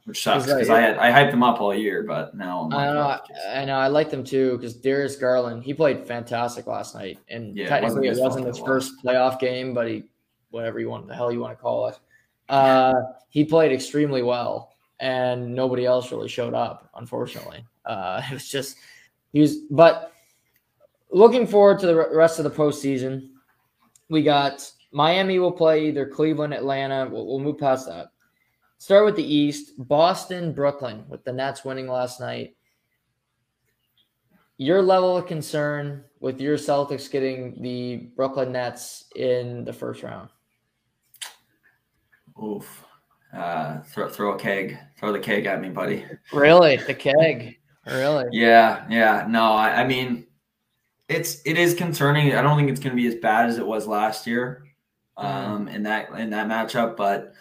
S2: which sucks because I had I hyped them up all year, but now
S1: I know, I, I know. I like them too because Darius Garland he played fantastic last night, and
S2: Yeah, it wasn't his
S1: it wasn't his first playoff game, but he, whatever you want, the hell you want to call it, uh, he played extremely well, and nobody else really showed up. Unfortunately, uh, it was just he was. But looking forward to the rest of the postseason, we got Miami will play either Cleveland, Atlanta. We'll, we'll move past that. Start with the East. Boston, Brooklyn, with the Nets winning last night. Your level of concern with your Celtics getting the Brooklyn Nets in the first round.
S2: oof. Uh, throw throw a keg, throw the keg at me, buddy.
S1: Really? The keg. Really?
S2: Yeah, yeah. No, I, I mean, it's it is concerning. I don't think it's going to be as bad as it was last year, um, in that in that matchup. But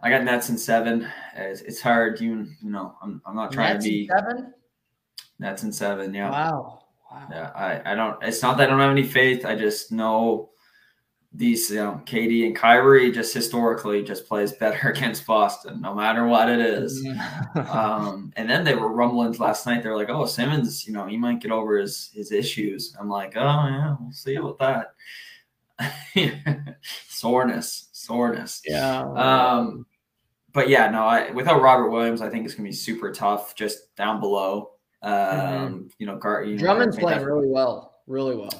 S2: I got Nets in seven. It's, it's hard. You you know, I'm I'm not trying
S1: Nets
S2: to
S1: in
S2: be
S1: seven?
S2: Nets in seven. Yeah.
S1: Wow. Wow.
S2: Yeah, I, I don't. It's not that I don't have any faith. I just know these, you know, KD and Kyrie just historically just plays better against Boston, no matter what it is. Um, and then they were rumblings last night. They're like, "Oh, Simmons, you know, he might get over his his issues." I'm like, "Oh yeah, we'll see about that." soreness, soreness.
S1: yeah.
S2: Um, but yeah, no, I without Robert Williams, I think it's gonna be super tough just down below. Um, you know, Gar, you
S1: Drummond's
S2: made
S1: playing
S2: that-
S1: really well. Really well.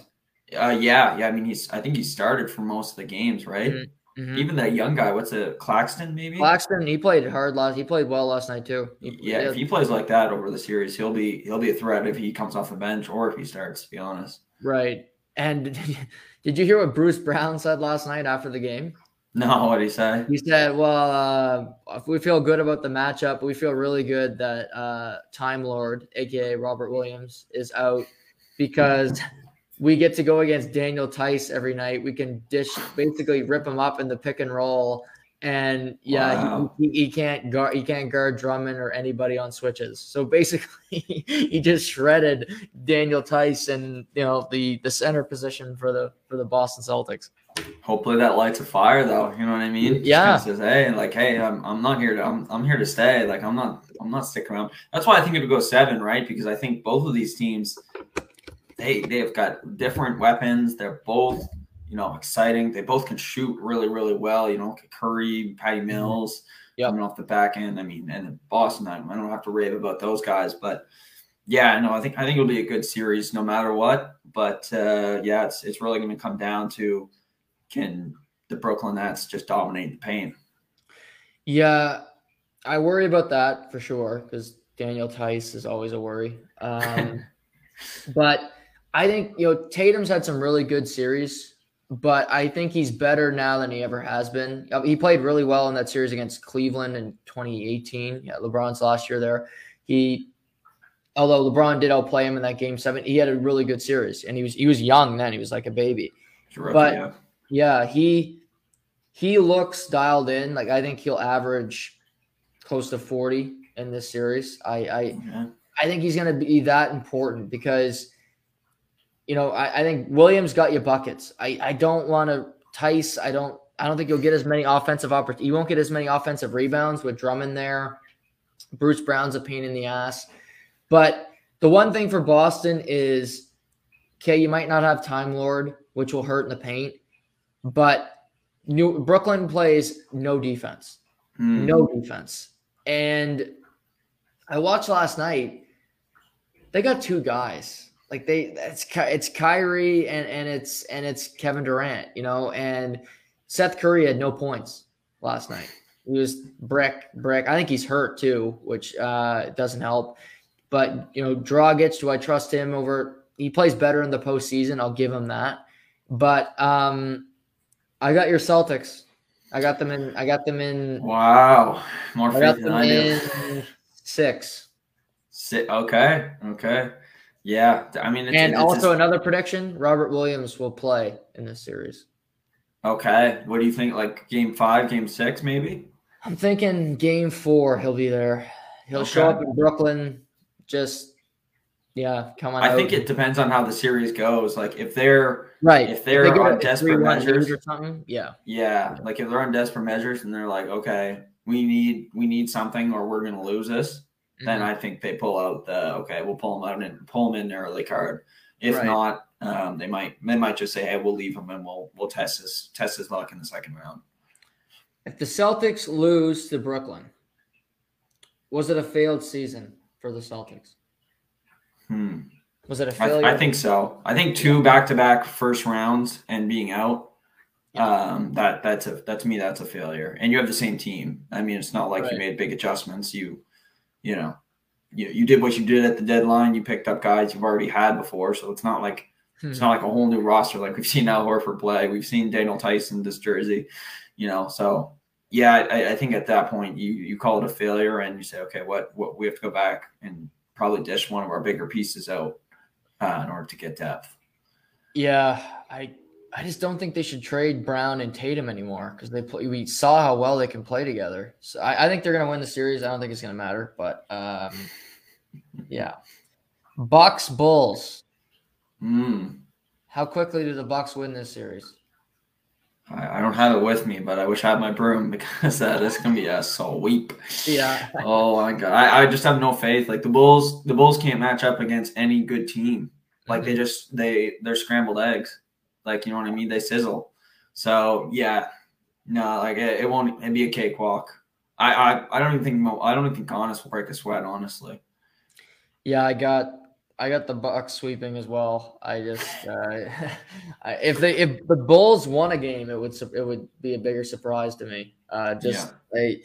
S2: uh, yeah, yeah. I mean, he's. I think he started for most of the games, right?
S1: Mhm. Mhm.
S2: Even that young guy. What's it, Claxton? Maybe.
S1: Claxton, he played hard last. He played well last night too. He-
S2: yeah, if he plays like that over the series, he'll be he'll be a threat if he comes off the bench or if he starts. To be honest.
S1: right. And did you hear what Bruce Brown said last night after the game?
S2: No, what would he say?
S1: He said, "Well, uh, we feel good about the matchup, we feel really good that uh, Time Lord, aka Robert Williams, is out because we get to go against Daniel Theis every night. We can dish, basically rip him up in the pick and roll, and yeah,
S2: Wow.
S1: he, he, can't guard he can't guard Drummond or anybody on switches. So basically, he just shredded Daniel Theis and you know the the center position for the for the Boston Celtics.
S2: Hopefully that lights a fire, though. You know what I mean?
S1: Yeah.
S2: Says, hey, like, hey, I'm, I'm not here to I'm, I'm here to stay. Like, I'm not I'm not sticking around. That's why I think it'll go seven, right? Because I think both of these teams, they they've got different weapons. They're both you know exciting. They both can shoot really really well. You know, Curry, Patty Mills.
S1: Yep.
S2: Coming off the back end, I mean, and Boston, I I don't have to rave about those guys, but yeah, no, I think I think it'll be a good series no matter what. But uh, yeah, it's it's really going to come down to can the Brooklyn Nets just dominate the paint?
S1: Yeah, I worry about that for sure because Daniel Theis is always a worry. Um, but I think you know Tatum's had some really good series, but I think he's better now than he ever has been. Uh, He played really well in that series against Cleveland in 2018. Yeah, LeBron's last year there. He, although LeBron did outplay him in that game seven, he had a really good series, and he was he was young then. He was like a baby. But-
S2: yeah.
S1: Yeah, he he looks dialed in. Like I think he'll average close to 40 in this series. I I,
S2: Yeah.
S1: I think he's gonna be that important because you know, I, I think Williams got you buckets. I, I don't want to Theis, I don't I don't think you'll get as many offensive opportunities. You won't get as many offensive rebounds with Drummond there. Bruce Brown's a pain in the ass. But the one thing for Boston is okay, you might not have Time Lord, which will hurt in the paint, but New Brooklyn plays no defense.
S2: Hmm.
S1: No defense. And I watched last night. They got two guys. Like they it's it's Kyrie and and it's and it's Kevin Durant, you know, and Seth Curry had no points last night. He was brick brick. I think he's hurt too, which uh doesn't help. But you know, Dragic, do I trust him over he plays better in the postseason, I'll give him that. But um I got your Celtics. I got them in I got them in
S2: Wow, more
S1: I got
S2: faith than
S1: them
S2: I do.
S1: in Six.
S2: Sit. Okay. Okay. Yeah. I mean,
S1: it's, and it's also another prediction: Robert Williams will play in this series.
S2: Okay. What do you think? Like game five, game six, maybe?
S1: I'm thinking game four. He'll be there. He'll okay. show up in Brooklyn. Just yeah, come on.
S2: I out. think it depends on how the series goes. Like if they're right, if they're they on desperate measures or something,
S1: yeah,
S2: yeah. Like if they're on desperate measures and they're like, okay, we need we need something or we're gonna lose this, mm-hmm. then I think they pull out the okay, we'll pull them out and pull them in their early card. If right. not, um, they might they might just say, hey, we'll leave him and we'll we'll test his test his luck in the second round.
S1: If the Celtics lose to Brooklyn, was it a failed season for the Celtics?
S2: Hmm.
S1: Was it a failure?
S2: I, I think so. I think two back-to-back first rounds and being out. Um, that that's a that to me that's a failure. And you have the same team. I mean, it's not like right. you made big adjustments. You, you know, you, you did what you did at the deadline. You picked up guys you've already had before, so it's not like hmm. it's not like a whole new roster. Like we've seen Al Horford play, we've seen Daniel Tyson this jersey, you know. So yeah, I, I, think at that point you you call it a failure and you say, okay, what what we have to go back and probably dish one of our bigger pieces out uh, in order to get depth.
S1: Yeah, I I just don't think they should trade Brown and Tatum anymore because they play, we saw how well they can play together. So I, I think they're gonna win the series. I don't think it's gonna matter, but um, yeah, Bucks Bulls.
S2: Mm.
S1: How quickly do the Bucks win this series?
S2: I, I don't have it with me, but I wish I had my broom because uh, this can be a sweep.
S1: Yeah.
S2: Oh my god, I, I just have no faith. Like the Bulls, the Bulls can't match up against any good team. Like mm-hmm. they just they they're scrambled eggs. Like you know what I mean? They sizzle. So yeah, no, like it, it won't. It'd be a cakewalk. I, I I don't even think I don't even think Giannis will break a sweat. Honestly.
S1: Yeah, I got I got the Bucks sweeping as well. I just uh, if they if the Bulls won a game, it would it would be a bigger surprise to me. Uh, just yeah. they,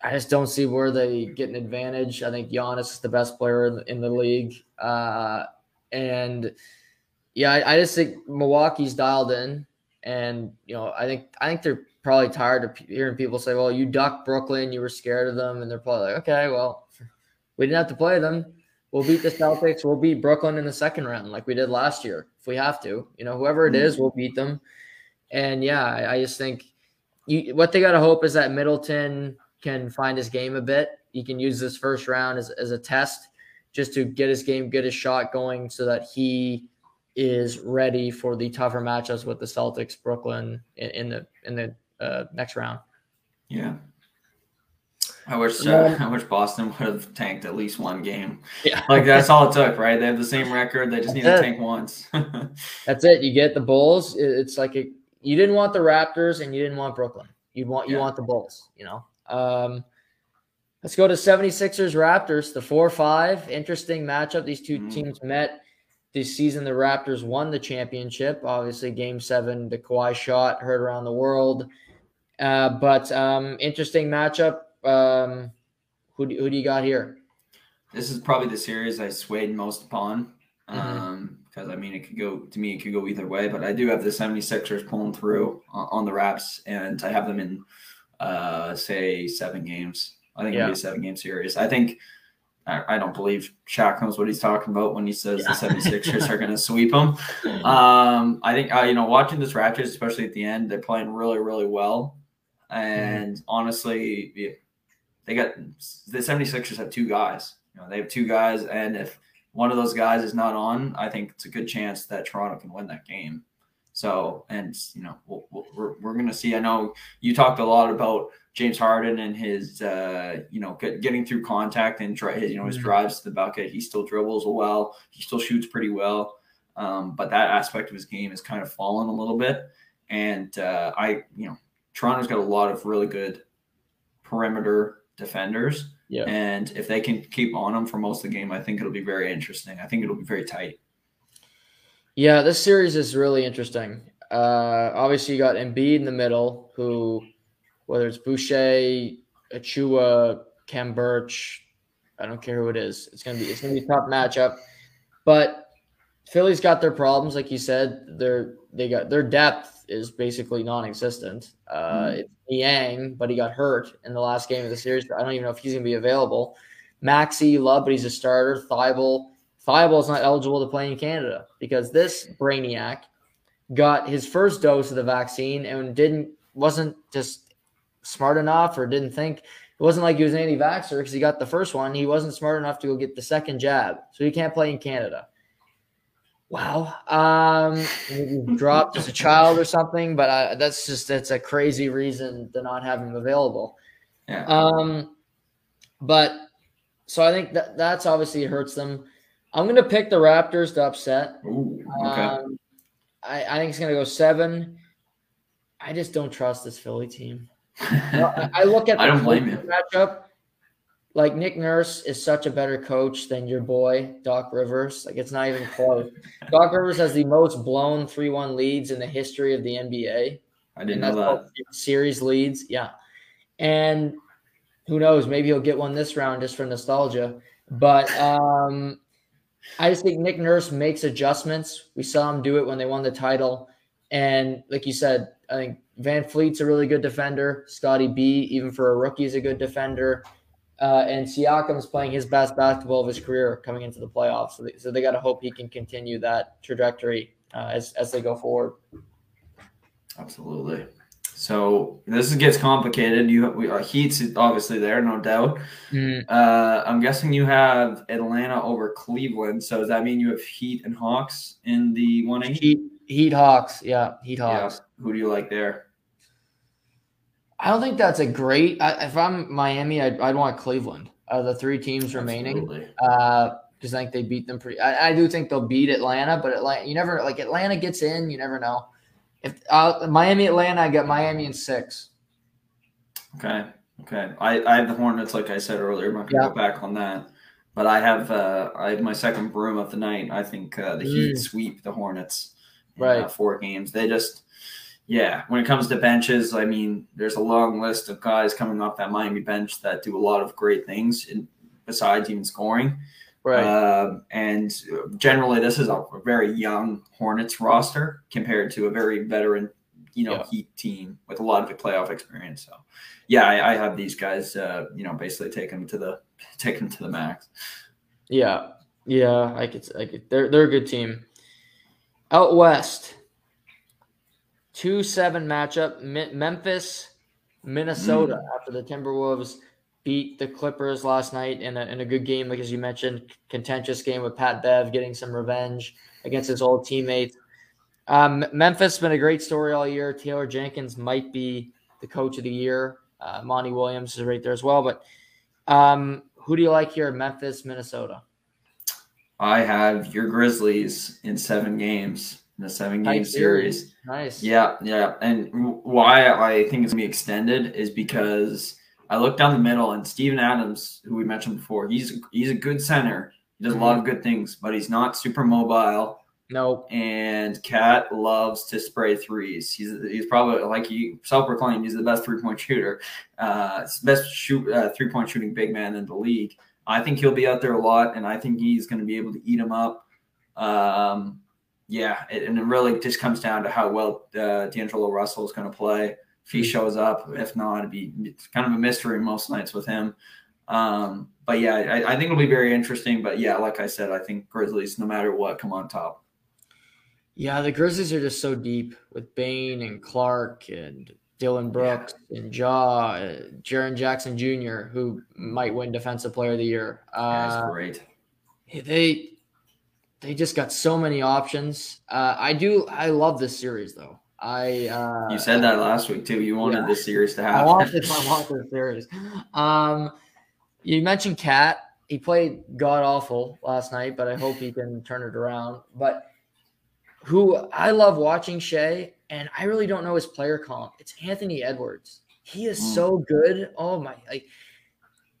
S1: I just don't see where they get an advantage. I think Giannis is the best player in the, in the league, uh, and yeah, I, I just think Milwaukee's dialed in, and you know I think I think they're probably tired of hearing people say, "Well, you ducked Brooklyn, you were scared of them," and they're probably like, "Okay, well, we didn't have to play them." We'll beat the Celtics. We'll beat Brooklyn in the second round, like we did last year, if we have to. You know, whoever it is, we'll beat them. And yeah, I, I just think you, what they got to hope is that Middleton can find his game a bit. He can use this first round as, as a test just to get his game, get his shot going so that he is ready for the tougher matchups with the Celtics, Brooklyn in, in the in the uh, next round.
S2: Yeah, I wish uh, I wish Boston would have tanked at least one game.
S1: Yeah,
S2: like that's all it took, right? They have the same record. They just need to tank once.
S1: that's it. You get the Bulls. It's like a, you didn't want the Raptors and you didn't want Brooklyn. You want you yeah. want the Bulls. You know. Um, let's go to 76ers Raptors. The four five interesting matchup. These two mm. teams met this season. The Raptors won the championship. Obviously, Game Seven, the Kawhi shot heard around the world. Uh, but um, interesting matchup um, who do, who do you got here?
S2: This is probably the series I swayed most upon. Mm-hmm. Um, because I mean, it could go to me, it could go either way, but I do have the 76ers pulling through on, on the Raps, and I have them in, uh, say, seven games. I think yeah. it'll be a seven game series. I think, I, I, don't believe Shaq knows what he's talking about when he says yeah. the 76ers are going to sweep them. Um, I think, uh, you know, watching this Raptors, especially at the end, they're playing really, really well. Mm-hmm. And mm-hmm. honestly, they got the 76ers have two guys. You know, they have two guys, and if one of those guys is not on, I think it's a good chance that Toronto can win that game. So, and you know, we we we're, we're going to see. I know you talked a lot about James Harden and his, uh, you know, get, getting through contact and try his, you know, his mm-hmm. drives to the bucket. He still dribbles well. He still shoots pretty well. Um, but that aspect of his game has kind of fallen a little bit. And uh, I, you know, Toronto's got a lot of really good perimeter defenders.
S1: Yeah.
S2: And if they can keep on them for most of the game, I think it'll be very interesting. I think it'll be very tight.
S1: Yeah, this series is really interesting. Uh, obviously, you got Embiid in the middle, who, whether it's Boucher, Achiuwa, Khem Birch, I don't care who it is. It's gonna be it's gonna be a tough matchup. But Philly's got their problems, like you said. Their they got their depth is basically non-existent. Uh, mm. It's Niang, but he got hurt in the last game of the series. I don't even know if he's going to be available. Maxey, love, but he's a starter. Thybulle is not eligible to play in Canada because this brainiac got his first dose of the vaccine and didn't wasn't just smart enough or didn't think it wasn't like he was an anti-vaxxer because he got the first one. He wasn't smart enough to go get the second jab, so he can't play in Canada. Wow, um, dropped as a child or something, but I, that's just that's a crazy reason to not have him available.
S2: Yeah.
S1: Um, but so I think that that's obviously hurts them. I'm going to pick the Raptors to upset.
S2: Ooh, okay. Um,
S1: I, I think it's going to go seven. I just don't trust this Philly team. I look at
S2: I don't blame you.
S1: matchup. Like Nick Nurse is such a better coach than your boy Doc Rivers. Like it's not even close. Doc Rivers has the most blown three-one leads in the history of the NBA.
S2: I didn't know that.
S1: Series leads, yeah. And who knows? Maybe he'll get one this round just for nostalgia. But um, I just think Nick Nurse makes adjustments. We saw him do it when they won the title. And like you said, I think VanVleet's a really good defender. Scotty B, even for a rookie, is a good defender. Uh, and Siakam's playing his best basketball of his career coming into the playoffs. So they, so they got to hope he can continue that trajectory uh, as, as they go forward.
S2: Absolutely. So this gets complicated. You we, uh, Heat's obviously there, no doubt. Mm. Uh, I'm guessing you have Atlanta over Cleveland. So does that mean you have Heat and Hawks in the one eight?
S1: Heat, Heat Hawks, yeah, Heat Hawks.
S2: Yeah. Who do you like there?
S1: I don't think that's a great. I, if I'm Miami, I'd, I'd want Cleveland. Uh, the three teams remaining, because uh, I think they beat them pretty. I, I do think they'll beat Atlanta, but Atlanta, you never like Atlanta gets in. You never know. If uh, Miami Atlanta, I got Miami in six.
S2: Okay. Okay. I, I have the Hornets, like I said earlier. I'm not gonna yeah. go back on that. But I have uh, I have my second broom of the night. I think uh, the mm. Heat sweep the Hornets. In, uh, right. four games. They just yeah. When it comes to benches, I mean, there's a long list of guys coming off that Miami bench that do a lot of great things in, besides even scoring.
S1: Right.
S2: Uh, and generally, this is a very young Hornets roster compared to a very veteran, you know, yeah. Heat team with a lot of playoff experience. So, yeah, I, I have these guys, uh, you know, basically take them to the take them to the max.
S1: Yeah, yeah, I could, I could. They're they're a good team. Out west, two seven matchup. Memphis, Minnesota mm. after the Timberwolves beat the Clippers last night in a, in a good game, like as you mentioned, contentious game with Pat Bev getting some revenge against his old teammates. Um, Memphis has been a great story all year. Taylor Jenkins might be the coach of the year. Uh, Monty Williams is right there as well. But um, who do you like here, Memphis, Minnesota?
S2: I have your Grizzlies in seven games in the seven game series. series.
S1: Nice.
S2: Yeah, yeah. And why I think it's gonna be extended is because I look down the middle, and Steven Adams, who we mentioned before, he's he's a good center. He does mm-hmm. a lot of good things, but he's not super mobile.
S1: Nope.
S2: And KAT loves to spray threes. He's he's probably like he self-proclaimed he's the best three-point shooter, uh, best shoot uh, three-point shooting big man in the league. I think he'll be out there a lot, and I think he's going to be able to eat him up. Um, yeah, it, and it really just comes down to how well uh, D'Angelo Russell is going to play if he shows up. If not, it'd be it's kind of a mystery most nights with him. Um, but yeah, I, I, think it'll be very interesting. But yeah, like I said, I think Grizzlies, no matter what, come on top.
S1: Yeah, the Grizzlies are just so deep with Bane and Clarke and Dillon Brooks yeah. and Ja, uh, Jaren Jackson Jr., who might win Defensive Player of the Year.
S2: Uh, that's great.
S1: They they just got so many options. Uh, I do. I love this series though. I uh,
S2: you said that last week too. You wanted yeah, this series to happen.
S1: I want this. I want this series. Um, you mentioned KAT. He played god awful last night, but I hope he can turn it around. But who I love watching Shai, and I really don't know his player comp. It's Anthony Edwards. He is mm. so good. Oh my! Like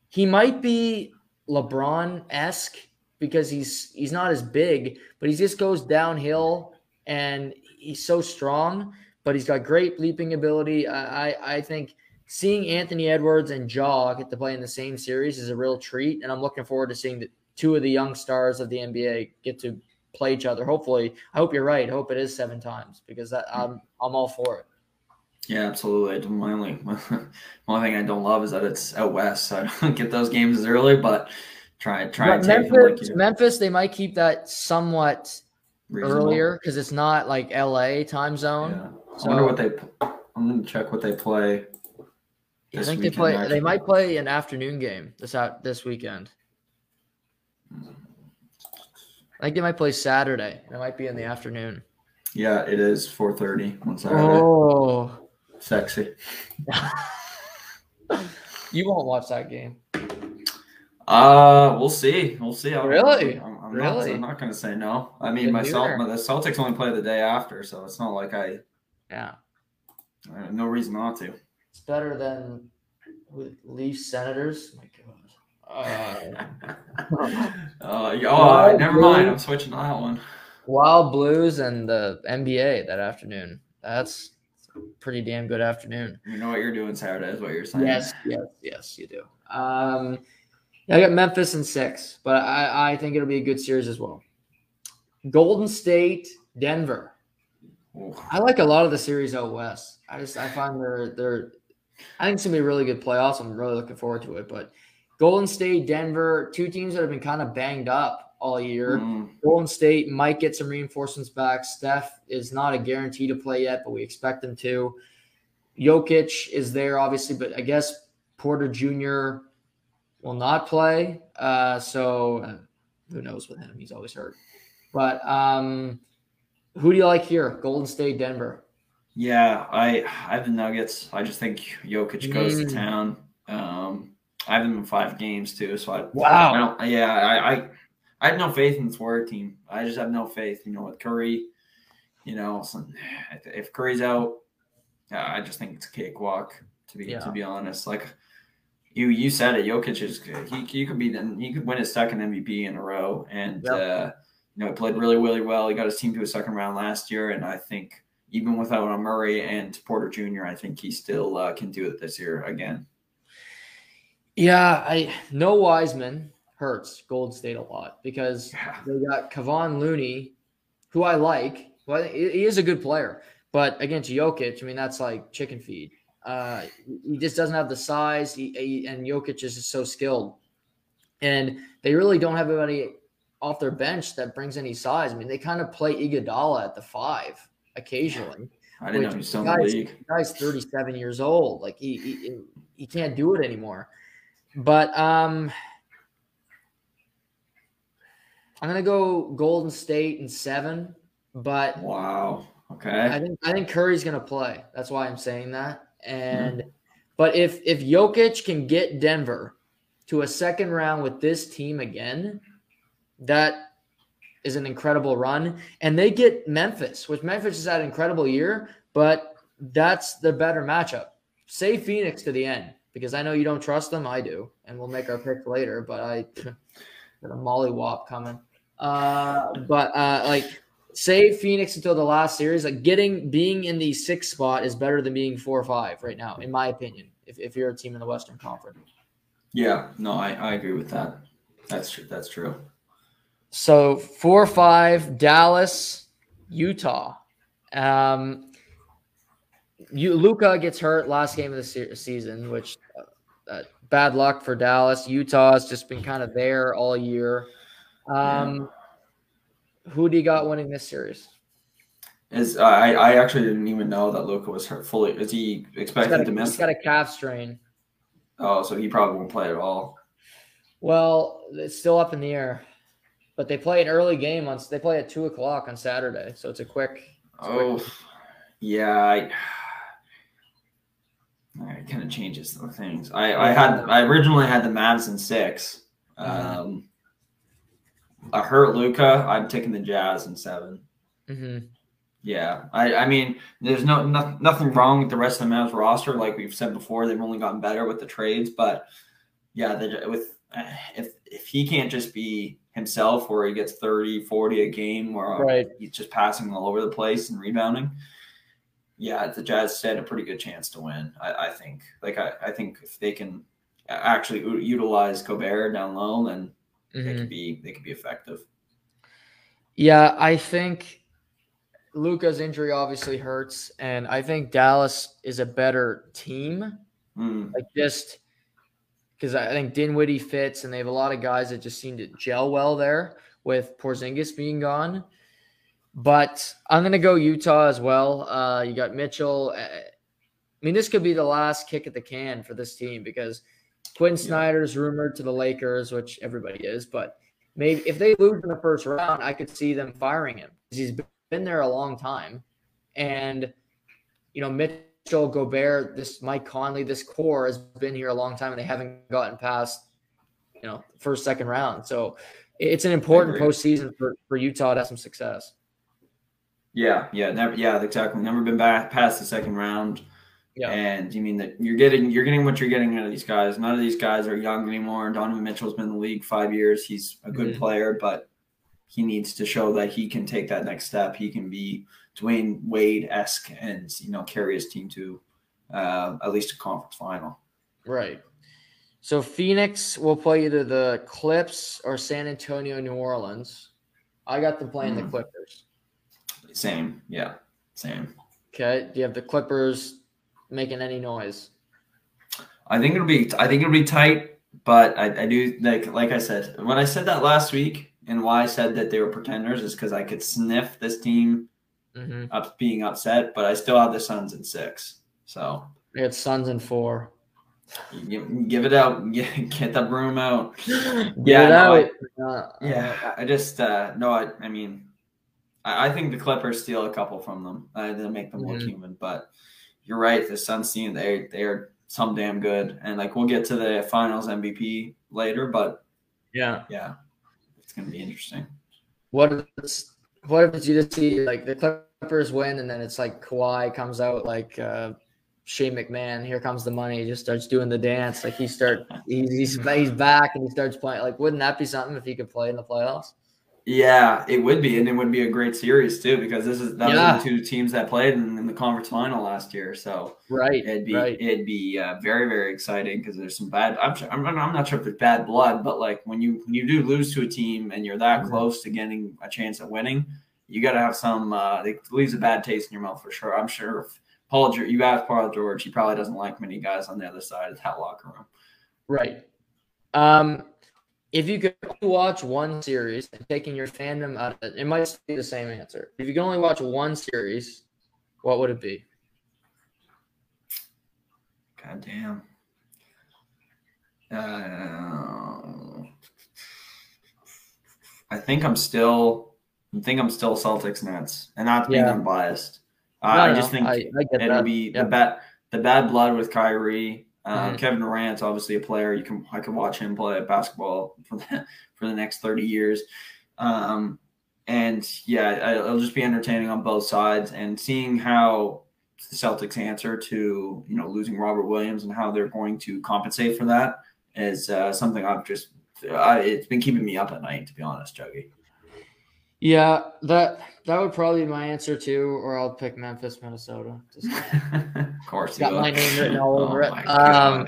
S1: he might be LeBron esque because he's he's not as big, but he just goes downhill and he's so strong, but he's got great leaping ability. I, I, I think seeing Anthony Edwards and Ja get to play in the same series is a real treat, and I'm looking forward to seeing the two of the young stars of the NBA get to play each other. Hopefully, I hope you're right. Hope it is seven times because that, I'm I'm all for it.
S2: Yeah, absolutely. My only my only thing I don't love is that it's out west, so I don't get those games as early. But try try
S1: Memphis. Memphis, they might keep that somewhat
S2: Reasonable.
S1: earlier because it's not like LA time zone.
S2: Yeah. I wonder what they. I'm gonna check what they play.
S1: I think they play. They might play an afternoon game this out this weekend. I think they might play Saturday. It might be in the afternoon.
S2: Yeah, it is 4:30 on Saturday.
S1: Oh,
S2: Sexy.
S1: you won't watch that game.
S2: Uh, we'll see. We'll see. I'm-
S1: Really?
S2: I'm, I'm
S1: Really?
S2: Not, I'm not going to say no. I mean,
S1: Good
S2: my Celt, my, the Celtics only play the day after, so it's not like I,
S1: Yeah,
S2: I have no reason not to.
S1: it's better than with Leafs Senators. My God. Uh,
S2: Uh, oh,
S1: Wild
S2: never mind. I'm switching to that one.
S1: Wild Blues and the NBA that afternoon. That's pretty damn good afternoon.
S2: You know what you're doing Saturday is what you're saying.
S1: Yes, yes, yes, you do. Um, I got Memphis in six, but I, I think it'll be a good series as well. Golden State, Denver. I like a lot of the series out west. I just I find they're they're I think it's gonna be a really good playoffs. I'm really looking forward to it. But Golden State, Denver, two teams that have been kind of banged up all year.
S2: Mm,
S1: Golden State might get some reinforcements back. Steph is not a guarantee to play yet, but we expect him to. Jokic is there, obviously, but I guess Porter Jr. will not play. Uh, so uh, who knows with him? He's always hurt. But um, who do you like here? Golden State, Denver.
S2: yeah, I I have the Nuggets. I just think Jokic goes
S1: Mm.
S2: to town. Um, I have them in five games too, so I
S1: Wow.
S2: I don't. Yeah, I, I I have no faith in this Warrior team. I just have no faith. You know, with Curry, you know, some, if Curry's out, uh, I just think it's a cakewalk. To be
S1: Yeah.
S2: to be honest, like you you said it, Jokic is he he could be then he could win his second MVP in a row, and
S1: Yep.
S2: uh, you know he played really really well. He got his team to a second round last year, and I think even without a Murray and Porter Jr., I think he still uh, can do it this year again.
S1: Yeah, I no Wiseman hurts Golden State a lot because
S2: Yeah.
S1: they got Kevon Looney, who I like. Well, he is a good player, but against Jokic, I mean that's like chicken feed. Uh, he just doesn't have the size, he, he- and Jokic is just so skilled, and they really don't have anybody off their bench that brings any size. I mean, they kind of play Iguodala at the five occasionally.
S2: I didn't know
S1: Which
S2: he was still in the
S1: guys-
S2: league.
S1: Guy's 37 years old. Like he, he he can't do it anymore. But um I'm gonna go Golden State in seven, but
S2: Wow.
S1: I
S2: Okay.
S1: think I think Curry's gonna play. That's why I'm saying that. And but if if Jokic can get Denver to a second round with this team again, that is an incredible run. And they get Memphis, which Memphis has had an incredible year, but that's the better matchup. Say Phoenix to the end because I know you don't trust them. I do, and we'll make our pick later. But I got a Molly mollywop coming. Uh, but uh, like save Phoenix until the last series. Like getting being in the sixth spot is better than being four or five right now, in my opinion. If, if you're a team in the Western Conference.
S2: Yeah. No, I, I agree with that. That's true. That's true.
S1: So four or five, Dallas, Utah. Um, you Luka gets hurt last game of the se- season, which uh, uh, bad luck for Dallas. Utah has just been kind of there all year. Um, who do you got winning this series?
S2: Is I I actually didn't even know that Luka was hurt fully. Is he expected
S1: a,
S2: to
S1: he's
S2: miss?
S1: got a calf strain.
S2: oh, so he probably won't play at all.
S1: Well, it's still up in the air, but they play an early game on. They play at two o'clock on Saturday, so it's a quick. it's a quick-
S2: Oh, yeah. I, it kind of changes things. I I had I originally had the Mavs in six.
S1: Mm-hmm.
S2: I hurt Luka. I'm taking the Jazz in seven.
S1: Mhm.
S2: Yeah, I, I mean, there's no, no nothing wrong with the rest of the Mavs roster. Like we've said before, they've only gotten better with the trades. But yeah, the, with uh, if if he can't just be himself, where he gets 30, 40 a game, where
S1: Right.
S2: he's just passing all over the place and rebounding. Yeah, the Jazz stand a pretty good chance to win. I, I think. Like I, I think if they can actually utilize Gobert down low, then they
S1: Mhm.
S2: could be they could be effective.
S1: Yeah, I think Luka's injury obviously hurts, and I think Dallas is a better team.
S2: Mm.
S1: Like just because I think Dinwiddie fits, and they have a lot of guys that just seem to gel well there with Porzingis being gone. But I'm gonna go Utah as well. Uh, you got Mitchell. I mean, this could be the last kick at the can for this team because Quin Snyder's rumored to the Lakers, which everybody is. But maybe if they lose in the first round, I could see them firing him because he's been there a long time, and you know Mitchell, Gobert, this Mike Conley, this core has been here a long time, and they haven't gotten past you know first second round. So it's an important postseason for for Utah to have some success.
S2: Yeah, yeah, never, yeah, exactly. Never been back past the second round.
S1: Yeah.
S2: And you mean that you're getting you're getting what you're getting out of these guys. None of these guys are young anymore. Donovan Mitchell's been in the league five years. He's a good
S1: Mhm.
S2: player, but he needs to show that he can take that next step. He can be Dwyane Wade esque and you know carry his team to uh, at least a conference final.
S1: Right. So Phoenix will play either the Clips or San Antonio, New Orleans. I got them playing the
S2: Hmm.
S1: Clippers.
S2: Same, yeah, same.
S1: Okay. Do you have the Clippers making any noise?
S2: I think it'll be I think it'll be tight, but I, I do like like I said when I said that last week and why I said that they were pretenders is because I could sniff this team
S1: Mm-hmm.
S2: up being upset, but I still have the Suns in six. So
S1: We had Suns in four.
S2: give, give it out, get, get the broom out. Yeah, no,
S1: out. Uh,
S2: Yeah, I I just uh, no, I I mean, I, I think the Clippers steal a couple from them I uh, make them look
S1: Mhm.
S2: human. But you're right, the Suns team they they are some damn good, and like we'll get to the Finals MVP later, but
S1: yeah.
S2: yeah, it's gonna be interesting.
S1: What if it's what if it's you just see like the Clippers win and then it's like Kawhi comes out like uh Shane McMahon, here comes the money, he just starts doing the dance. Like he start he's he's, he's back and he starts playing. Like, wouldn't that be something if he could play in the playoffs?
S2: Yeah, it would be, and it would be a great series too, because this is that
S1: Yeah.
S2: was the two teams that played in, in the conference final last year. So
S1: Right.
S2: it'd be
S1: right.
S2: it'd be uh, very very exciting because there's some bad. I'm, sure, I'm I'm not sure if it's bad blood, but like when you when you do lose to a team and you're that
S1: Mhm.
S2: close to getting a chance at winning, you got to have some. Uh, it leaves a bad taste in your mouth for sure. I'm sure if Paul George, you ask Paul George, he probably doesn't like many guys on the other side of that locker room.
S1: Right. Um, if you could watch one series and taking your fandom out of it, it might be the same answer. If you can only watch one series, what would it be?
S2: God damn. Uh, I think I'm still. I think I'm still Celtics Nets, and not being
S1: Yeah.
S2: unbiased. Uh,
S1: No,
S2: I
S1: no,
S2: just think
S1: I, I
S2: it'll
S1: that.
S2: be
S1: Yeah.
S2: the bad the bad blood with Kyrie. Uh,
S1: Mhm.
S2: Kevin Durant's obviously a player. You can I can watch him play basketball for the for the next thirty years. Um, and yeah, it'll just be entertaining on both sides, and seeing how the Celtics answer to you know losing Robert Williams and how they're going to compensate for that is uh, something I've just I, it's been keeping me up at night to be honest, Juggy.
S1: Yeah, that that would probably be my answer too, or I'll pick Memphis, Minnesota. Just,
S2: of course,
S1: Got my name written all over it. Um,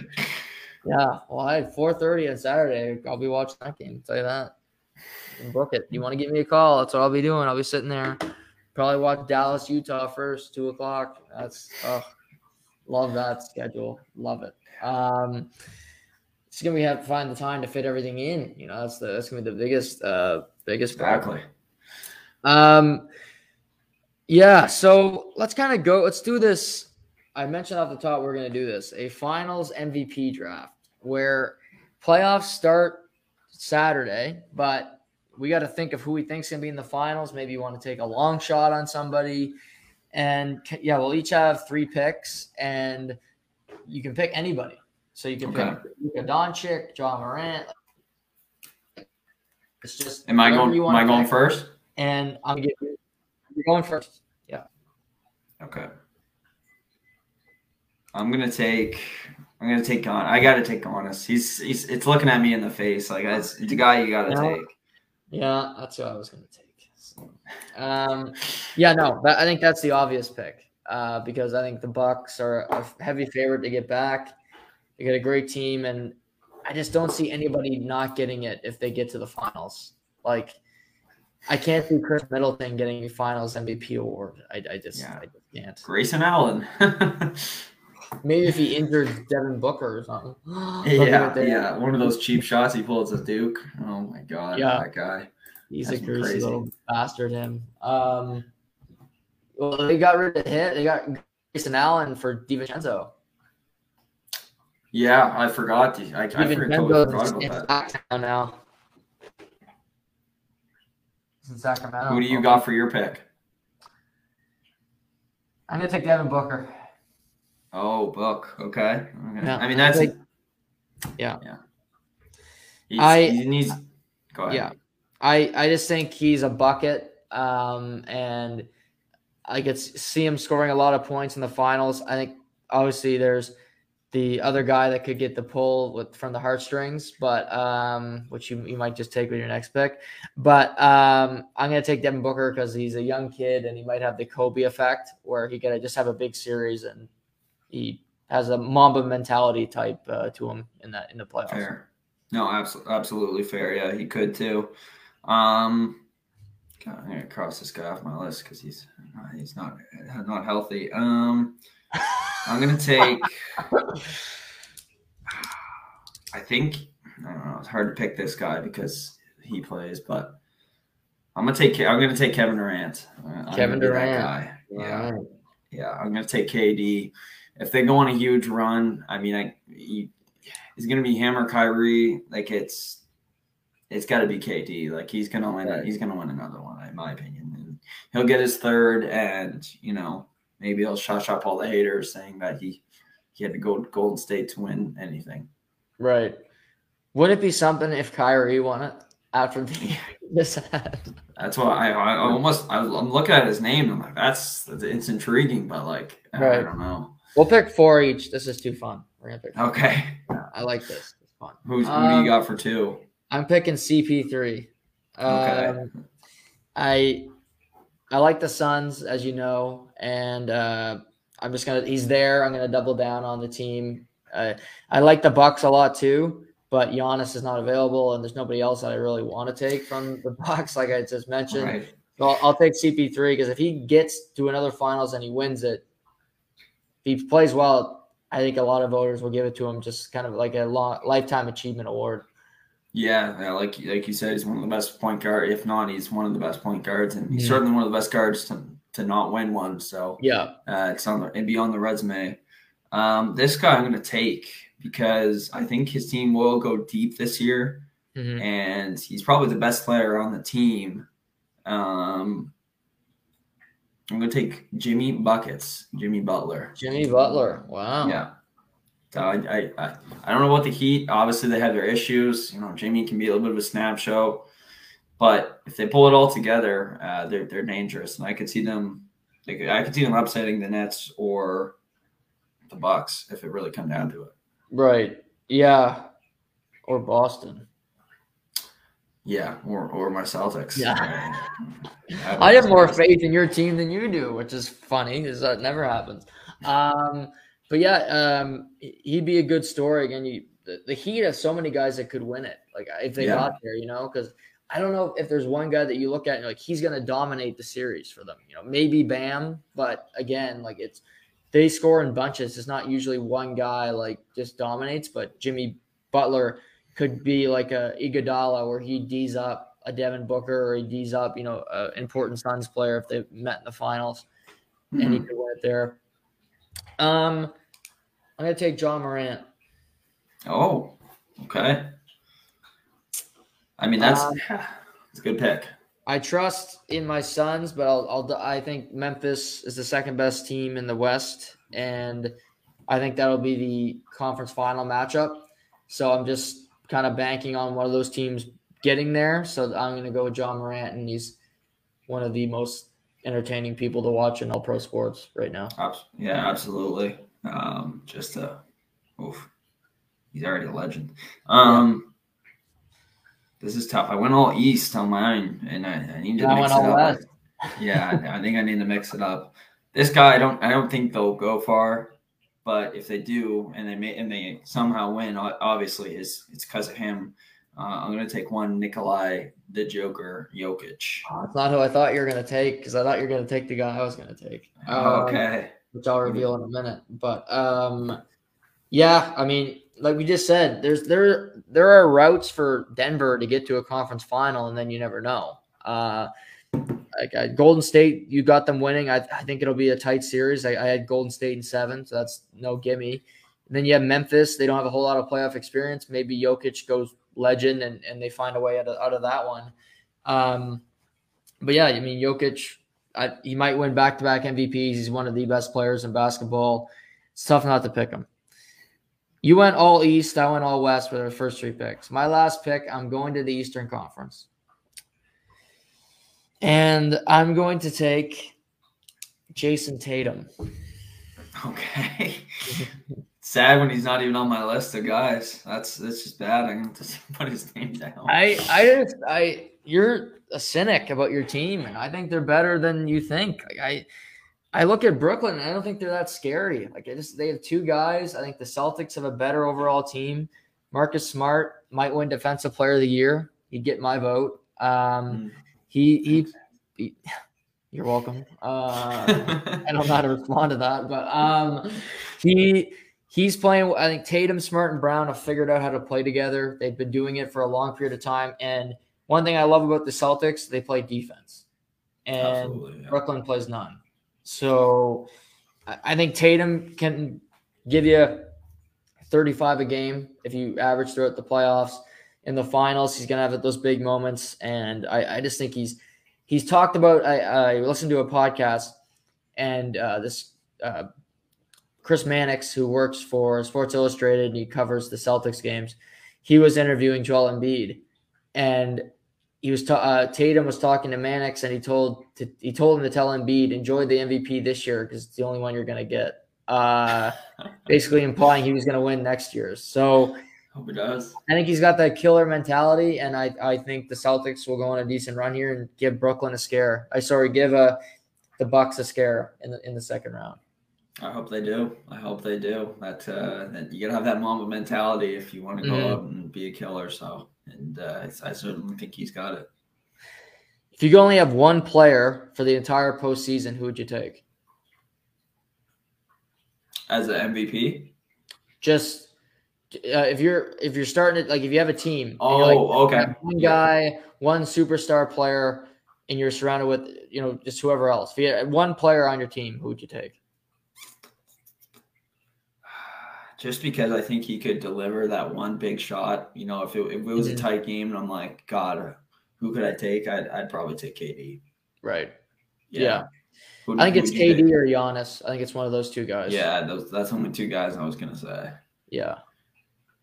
S1: yeah, well, I had four thirty on Saturday. I'll be watching that game. Tell you that. Book it. You want to give me a call? That's what I'll be doing. I'll be sitting there. Probably watch Dallas, Utah first, two o'clock. That's oh, love that schedule. Love it. Um, it's gonna be have to find the time to fit everything in. You know, that's the that's gonna be the biggest uh biggest problem.
S2: exactly.
S1: Um, yeah. So let's kind of go. Let's do this. I mentioned off the top we're going to do this a finals MVP draft where playoffs start Saturday, but we got to think of who we think's going to be in the finals. Maybe you want to take a long shot on somebody, and yeah, we'll each have three picks, and you can pick anybody. So you can
S2: Okay.
S1: pick Luka Doncic, Ja Morant. It's just
S2: Am I going? Am I going
S1: pick
S2: first?
S1: And I'm gonna give you. You're going first. Yeah.
S2: Okay. I'm gonna take. I'm gonna take on. I gotta take Giannis. He's he's. It's looking at me in the face. Like it's, it's a guy you gotta
S1: No.
S2: take.
S1: Yeah, that's what I was gonna take. So, um, yeah, no, that, I think that's the obvious pick uh, because I think the Bucks are a heavy favorite to get back. They get a great team, and I just don't see anybody not getting it if they get to the finals. Like I can't see Khris Middleton getting a Finals MVP award. I, I just,
S2: Yeah.
S1: I just can't.
S2: Grayson Allen.
S1: Maybe if he injures Devin Booker or something.
S2: Yeah,
S1: at
S2: yeah. One of those cheap shots he pulls at Duke. Oh my god,
S1: Yeah.
S2: that guy.
S1: He's
S2: That's
S1: a greasy
S2: crazy.
S1: little bastard. Him. Um, well, they got rid of hit. They got Grayson Allen for DiVincenzo.
S2: Yeah, I forgot. To, I, I forgot, totally
S1: DiVincenzo's
S2: forgot
S1: in
S2: about that.
S1: Now. He's in Sacramento.
S2: Who do you got for your pick?
S1: I'm gonna take Devin Booker.
S2: Oh, Book. Okay. okay.
S1: Yeah,
S2: I mean, that's
S1: like- yeah.
S2: He's,
S1: I-
S2: he needs. Go ahead.
S1: Yeah, I I just think he's a bucket, um, and I could see him scoring a lot of points in the finals. I think obviously there's the other guy that could get the pull with from the heartstrings, but um, which you, you might just take with your next pick. But um, I'm gonna take Devin Booker because he's a young kid and he might have the Kobe effect where he could just have a big series and he has a Mamba mentality type uh, to him in that in the playoffs.
S2: Fair. No, absolutely, absolutely fair. Yeah, he could too. Um, God, I'm gonna cross this guy off my list because he's he's not not healthy. Um, I'm gonna take. I think I don't know. It's hard to pick this guy because he plays, but I'm gonna take. I'm gonna take Kevin Durant. I'm
S1: Kevin Durant.
S2: guy. Yeah,
S1: Alright.
S2: yeah. I'm gonna take KD. If they go on a huge run, I mean, I he, he's gonna be him or Kyrie. Like it's it's got to be KD. Like he's gonna win.
S1: Right.
S2: He's gonna win another one, in my opinion. And he'll get his third, and you know maybe he'll shush up all the haters saying that he he had to go to Golden State to win anything.
S1: Right. Would it be something if Kyrie won it after the this?
S2: That's why I, I almost I, I'm looking at his name. I'm like, that's it's intriguing, but like I don't know.
S1: We'll pick four each. This is too fun. We're gonna pick. Four.
S2: Okay,
S1: I like this. It's fun.
S2: who's who do
S1: Um,
S2: you got for two?
S1: I'm picking CP3.
S2: Okay.
S1: Um, I I like the Suns, as you know, and uh, I'm just gonna. He's there. I'm gonna double down on the team. Uh, I like the Bucks a lot too, but Giannis is not available, and there's nobody else that I really want to take from the Bucks, like I just mentioned.
S2: Right.
S1: So I'll, I'll take CP3 because if he gets to another finals and he wins it, if he plays well, I think a lot of voters will give it to him just kind of like a long lifetime achievement award.
S2: Yeah, yeah, like like you said, he's one of the best point guard. If not, he's one of the best point guards, and he's
S1: Mhm.
S2: certainly one of the best guards to, to not win one. So
S1: Yeah.
S2: uh, it's on the and be on the resume. Um, this guy I'm going to take because I think his team will go deep this year,
S1: Mhm.
S2: and he's probably the best player on the team. Um, I'm going to take Jimmy buckets, Jimmy Butler.
S1: Jimmy Butler. Wow.
S2: Yeah. So I, I, I, I don't know about the Heat. Obviously, they have their issues. You know, Jimmy can be a little bit of a snap show, but if they pull it all together, uh, they're they're dangerous, and I could see them. Like, I could see them upsetting the Nets or the Bucks if it really come down to it.
S1: Right. Yeah. Or Boston.
S2: Yeah, or or my Celtics.
S1: Yeah.
S2: Uh,
S1: I have more faith in your team than you do, which is funny because that never happens. Um, but yeah, um, he'd be a good story. Again, you, the, the Heat have so many guys that could win it. Like if they
S2: Yeah.
S1: got there, you know, because I don't know if there's one guy that you look at and you're like he's going to dominate the series for them. You know, maybe Bam, but again, like it's they score in bunches. It's not usually one guy like just dominates, but Jimmy Butler could be like a Iguodala where he D's up a Devin Booker or he D's up, you know, an important Suns player if they met in the finals and he
S2: Mhm.
S1: could win it there. Um, I'm gonna take Ja Morant.
S2: Oh, okay. I mean, that's
S1: Um,
S2: it's a good pick.
S1: I trust in my sons, but I'll, I'll I think Memphis is the second best team in the West, and I think that'll be the conference final matchup. So I'm just kind of banking on one of those teams getting there. So I'm going to go with Ja Morant, and he's one of the most entertaining people to watch in all pro sports right now.
S2: Yeah, absolutely. Um, just a, oof, he's already a legend. Um, this is tough. I went all east on mine, and I, I need to mix it
S1: all
S2: up.
S1: west.
S2: yeah, I, I think I need to mix it up. This guy, I don't, I don't think they'll go far, but if they do, and they may, and they somehow win, obviously, is it's because of him. Uh, I'm going to take one Nikolai the Joker Jokic.
S1: Oh, that's not who I thought you were going to take because I thought you were going to take the guy I was going to take. Um,
S2: okay.
S1: Which I'll reveal in a minute. But um, yeah, I mean, like we just said, there's there there are routes for Denver to get to a conference final, and then you never know. Uh, like uh, Golden State, you got them winning. I, I think it'll be a tight series. I, I, had Golden State in seven, so that's no gimme. And then you have Memphis. They don't have a whole lot of playoff experience. Maybe Jokic goes legend and, and they find a way out of, out of that one. Um, but yeah, I mean, Jokic, I, he might win back to back MVPs. He's one of the best players in basketball. It's tough not to pick him. You went all East. I went all West with our first three picks. My last pick, I'm going to the Eastern Conference. And I'm going to take Jayson Tatum.
S2: Okay. Sad when he's not even on my list of guys. That's that's just bad. I'm going to put his name down.
S1: I I just I you're a cynic about your team, and I think they're better than you think. Like I I look at Brooklyn, and I don't think they're that scary. Like I just they have two guys. I think the Celtics have a better overall team. Marcus Smart might win Defensive Player of the Year. He'd get my vote. Um, mm. he, he, he you're welcome. Uh, I don't know how to respond to that, but um, he he's playing. I think Tatum, Smart, and Brown have figured out how to play together. They've been doing it for a long period of time. And one thing I love about the Celtics, they play defense, and yeah. Brooklyn plays none. So I think Tatum can give you 35 a game if you average throughout the playoffs. In the finals, he's gonna have those big moments, and I, I just think he's he's talked about. I, I listened to a podcast, and uh, this uh, Chris Mannix, who works for Sports Illustrated and he covers the Celtics games, he was interviewing Joel Embiid, and he was ta- uh, Tatum was talking to Mannix, and he told to, he told him to tell Embiid enjoy the MVP this year because it's the only one you're gonna get. Uh, basically implying he was gonna win next year. So
S2: hope he does.
S1: I think he's got that killer mentality, and I I think the Celtics will go on a decent run here and give Brooklyn a scare. I sorry, give a uh, the Bucks a scare in the in the second round.
S2: I hope they do. I hope they do. That uh, that you gotta have that Mamba mentality if you want to go mm-hmm. up and be a killer. So, and uh, I certainly think he's got it.
S1: If you only have one player for the entire postseason, who would you take?
S2: As an MVP?
S1: Just uh, if you're if you're starting it like if you have a team.
S2: Oh,
S1: like,
S2: okay.
S1: One guy, one superstar player, and you're surrounded with you know just whoever else. If you had one player on your team, who would you take?
S2: Just because I think he could deliver that one big shot. You know, if it, if it was mm-hmm. a tight game and I'm like, God, who could I take? I'd, I'd probably take KD.
S1: Right. Yeah. yeah. Who, I think it's KD think? or Giannis. I think it's one of those two guys.
S2: Yeah, those, that's only two guys I was gonna say.
S1: Yeah,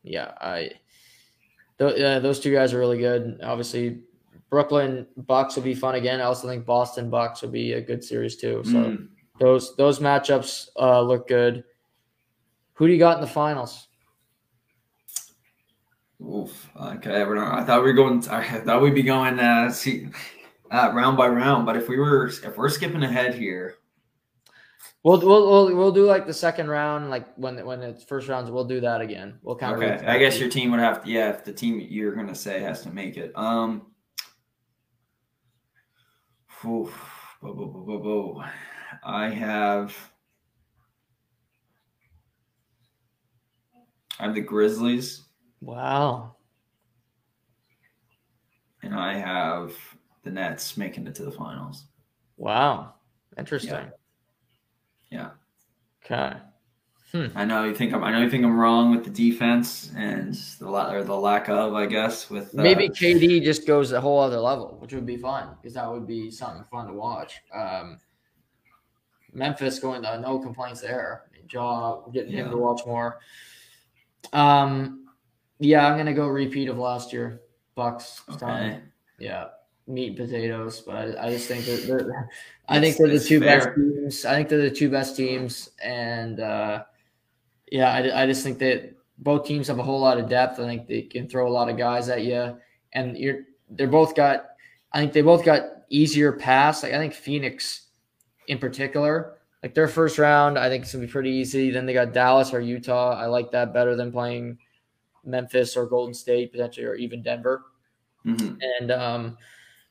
S1: yeah. I th- yeah, those two guys are really good. Obviously, Brooklyn Bucks will be fun again. I also think Boston Bucks will be a good series too. So mm. those those matchups uh, look good. Who do you got in the finals?
S2: Oof. Okay, I thought we were going. I thought we'd be going uh, see, uh, round by round. But if we were, if we're skipping ahead here,
S1: we'll we'll we'll, we'll do like the second round, like when when it's first rounds. We'll do that again. We'll kind
S2: of. Okay, I guess your team would have to. Yeah, if the team you're gonna say has to make it. Um. Oof, bo, bo, bo, I have. I have the Grizzlies.
S1: Wow.
S2: And I have the Nets making it to the finals.
S1: Wow. Interesting.
S2: Yeah.
S1: yeah. Okay.
S2: Hmm. I know you think I'm. I know you think I'm wrong with the defense and the or the lack of, I guess. With
S1: uh, maybe KD just goes a whole other level, which would be fun because that would be something fun to watch. Um, Memphis going to no complaints there. Ja getting yeah. him to watch more. Um, yeah, I'm gonna go repeat of last year. Bucks. Okay. Yeah, meat and potatoes. But I, I just think that they're, I think they're the two fair. best teams. I think they're the two best teams, and uh, yeah, I, I just think that both teams have a whole lot of depth. I think they can throw a lot of guys at you, and you're they're both got. I think they both got easier pass. Like I think Phoenix, in particular, like their first round, I think it's gonna be pretty easy. Then they got Dallas or Utah. I like that better than playing Memphis or Golden State potentially, or even Denver.
S2: Mhm.
S1: And um,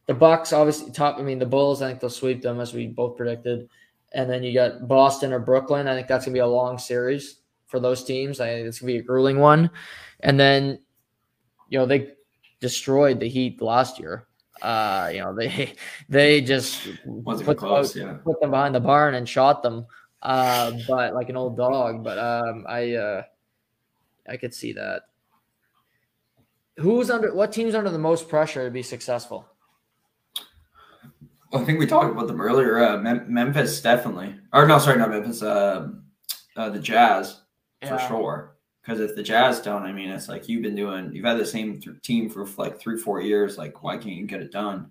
S1: the Bucks obviously top. I mean, the Bulls. I think they'll sweep them as we both predicted. And then you got Boston or Brooklyn. I think that's gonna be a long series for those teams. I think it's gonna be a grueling one. And then, you know, they destroyed the Heat last year. Uh, you know, they they just
S2: Wasn't
S1: put
S2: close. Yeah.
S1: put them behind the barn and shot them. Uh, but like an old dog. But um, I uh, I could see that. Who's under what team's under the most pressure to be successful?
S2: I think we talked about them earlier. Uh, Mem- Memphis definitely, or no, sorry, not Memphis. Um uh, the Jazz for
S1: Yeah.
S2: sure. Because if the Jazz don't, I mean, it's like you've been doing. You've had the same th- team for like three, four years. Like, why can't you get it done?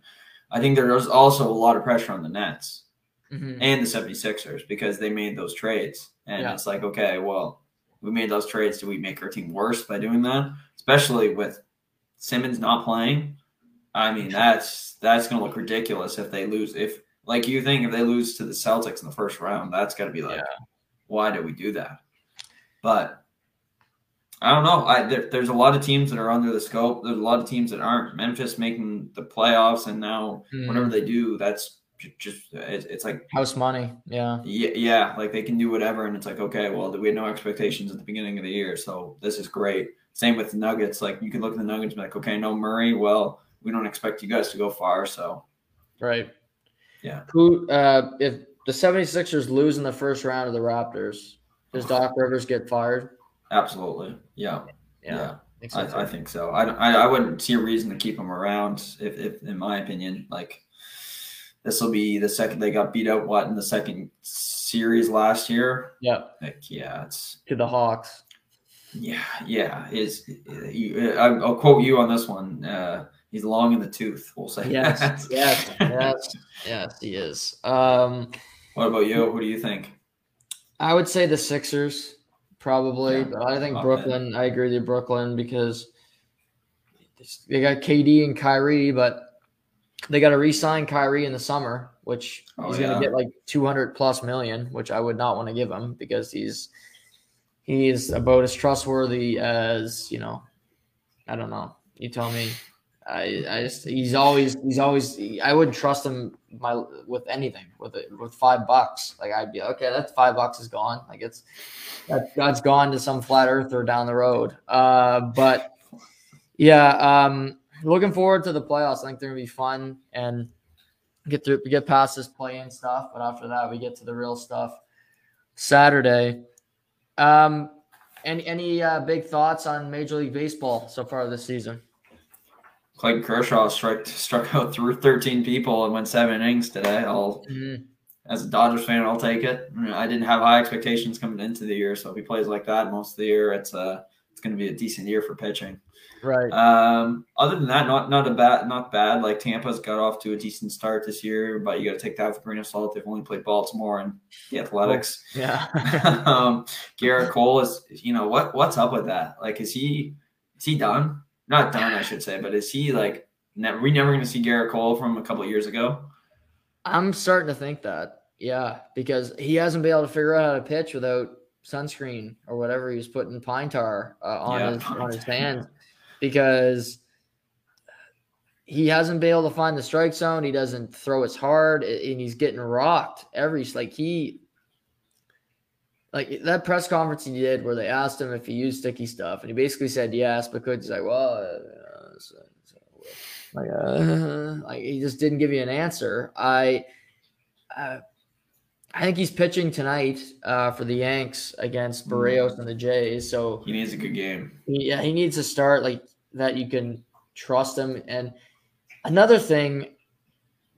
S2: I think there's also a lot of pressure on the Nets
S1: Mhm.
S2: and the 76ers because they made those trades. And
S1: Yeah.
S2: it's like, okay, well, we made those trades. Do we make our team worse by doing that? Especially with Simmons not playing. I mean, that's that's gonna look ridiculous if they lose. If like you think if they lose to the Celtics in the first round, that's gotta be like, why did we do that? But I don't know. I there, there's a lot of teams that are under the scope. There's a lot of teams that aren't. Memphis making the playoffs, and now
S1: Mhm.
S2: whatever they do, that's just it's, it's like
S1: House money. Yeah.
S2: yeah, yeah, like they can do whatever, and it's like okay, well, we had no expectations at the beginning of the year, so this is great. Same with the Nuggets. Like you can look at the Nuggets and be like, okay, no Murray. Well, we don't expect you guys to go far, so
S1: Right.
S2: Yeah.
S1: Who uh if the 76ers lose in the first round of the Raptors, does Doc Rivers get fired?
S2: Absolutely, yeah,
S1: Yeah.
S2: yeah.
S1: I think so.
S2: I, I think so. I, I I wouldn't see a reason to keep him around if, if in my opinion, like this will be the second they got beat out. What in the second series last year?
S1: yeah.
S2: Like yeah, it's
S1: To the Hawks.
S2: yeah, yeah. Is I'll quote you on this one. Uh, he's long in the tooth. We'll say.
S1: Yes.
S2: that.
S1: yes. Yes. Yes, he is. Um
S2: What about you? Who do you think?
S1: I would say the Sixers, probably.
S2: Yeah,
S1: but I think oh,
S2: okay.
S1: Brooklyn. I agree with you, Brooklyn, because they got KD and Kyrie, but they got to re-sign Kyrie in the summer, which
S2: Oh,
S1: he's going to get like two hundred plus million, which I would not want to give him because he's he is about as trustworthy as you know. I don't know. You tell me. I, I just he's always he's always I wouldn't trust him my with anything with it with five bucks like I'd be okay that's five bucks is gone. Like it's that that's gone to some flat earther down the road. Uh but yeah um looking forward to the playoffs. I think they're gonna be fun and get through get past this play in stuff. But after that we get to the real stuff Saturday. Um any any uh, big thoughts on Major League Baseball so far this season
S2: Clayton Kershaw struck struck out through 13 people and went seven innings today. I'll
S1: Mhm.
S2: as a Dodgers fan, I'll take it. I didn't have high expectations coming into the year, so if he plays like that most of the year, it's uh it's going to be a decent year for pitching.
S1: right
S2: Um, other than that, not not a bad, not bad. Like Tampa's got off to a decent start this year, but you got to take that with a grain of salt. They've only played Baltimore and the Athletics.
S1: yeah
S2: um, Gerrit Cole is, you know, what what's up with that? Like, is he is he done? Not done, I should say, but is he like? Ne- we never going to see Gerrit Cole from a couple of years ago.
S1: I'm starting to think that. Yeah, because he hasn't been able to figure out how to pitch without sunscreen or whatever he was putting pine tar uh, on
S2: Yeah,
S1: his on his hands because he hasn't been able to find the strike zone. He doesn't throw as hard, and he's getting rocked every like he like that press conference he did where they asked him if he used sticky stuff, and he basically said yes, because he's like, well, uh, so, so, like, uh, like he just didn't give you an answer. I, uh, I think he's pitching tonight uh, for the Yanks against Berrios and the Jays. So
S2: He needs a good game.
S1: yeah, he needs to start like that. You can trust him. And another thing,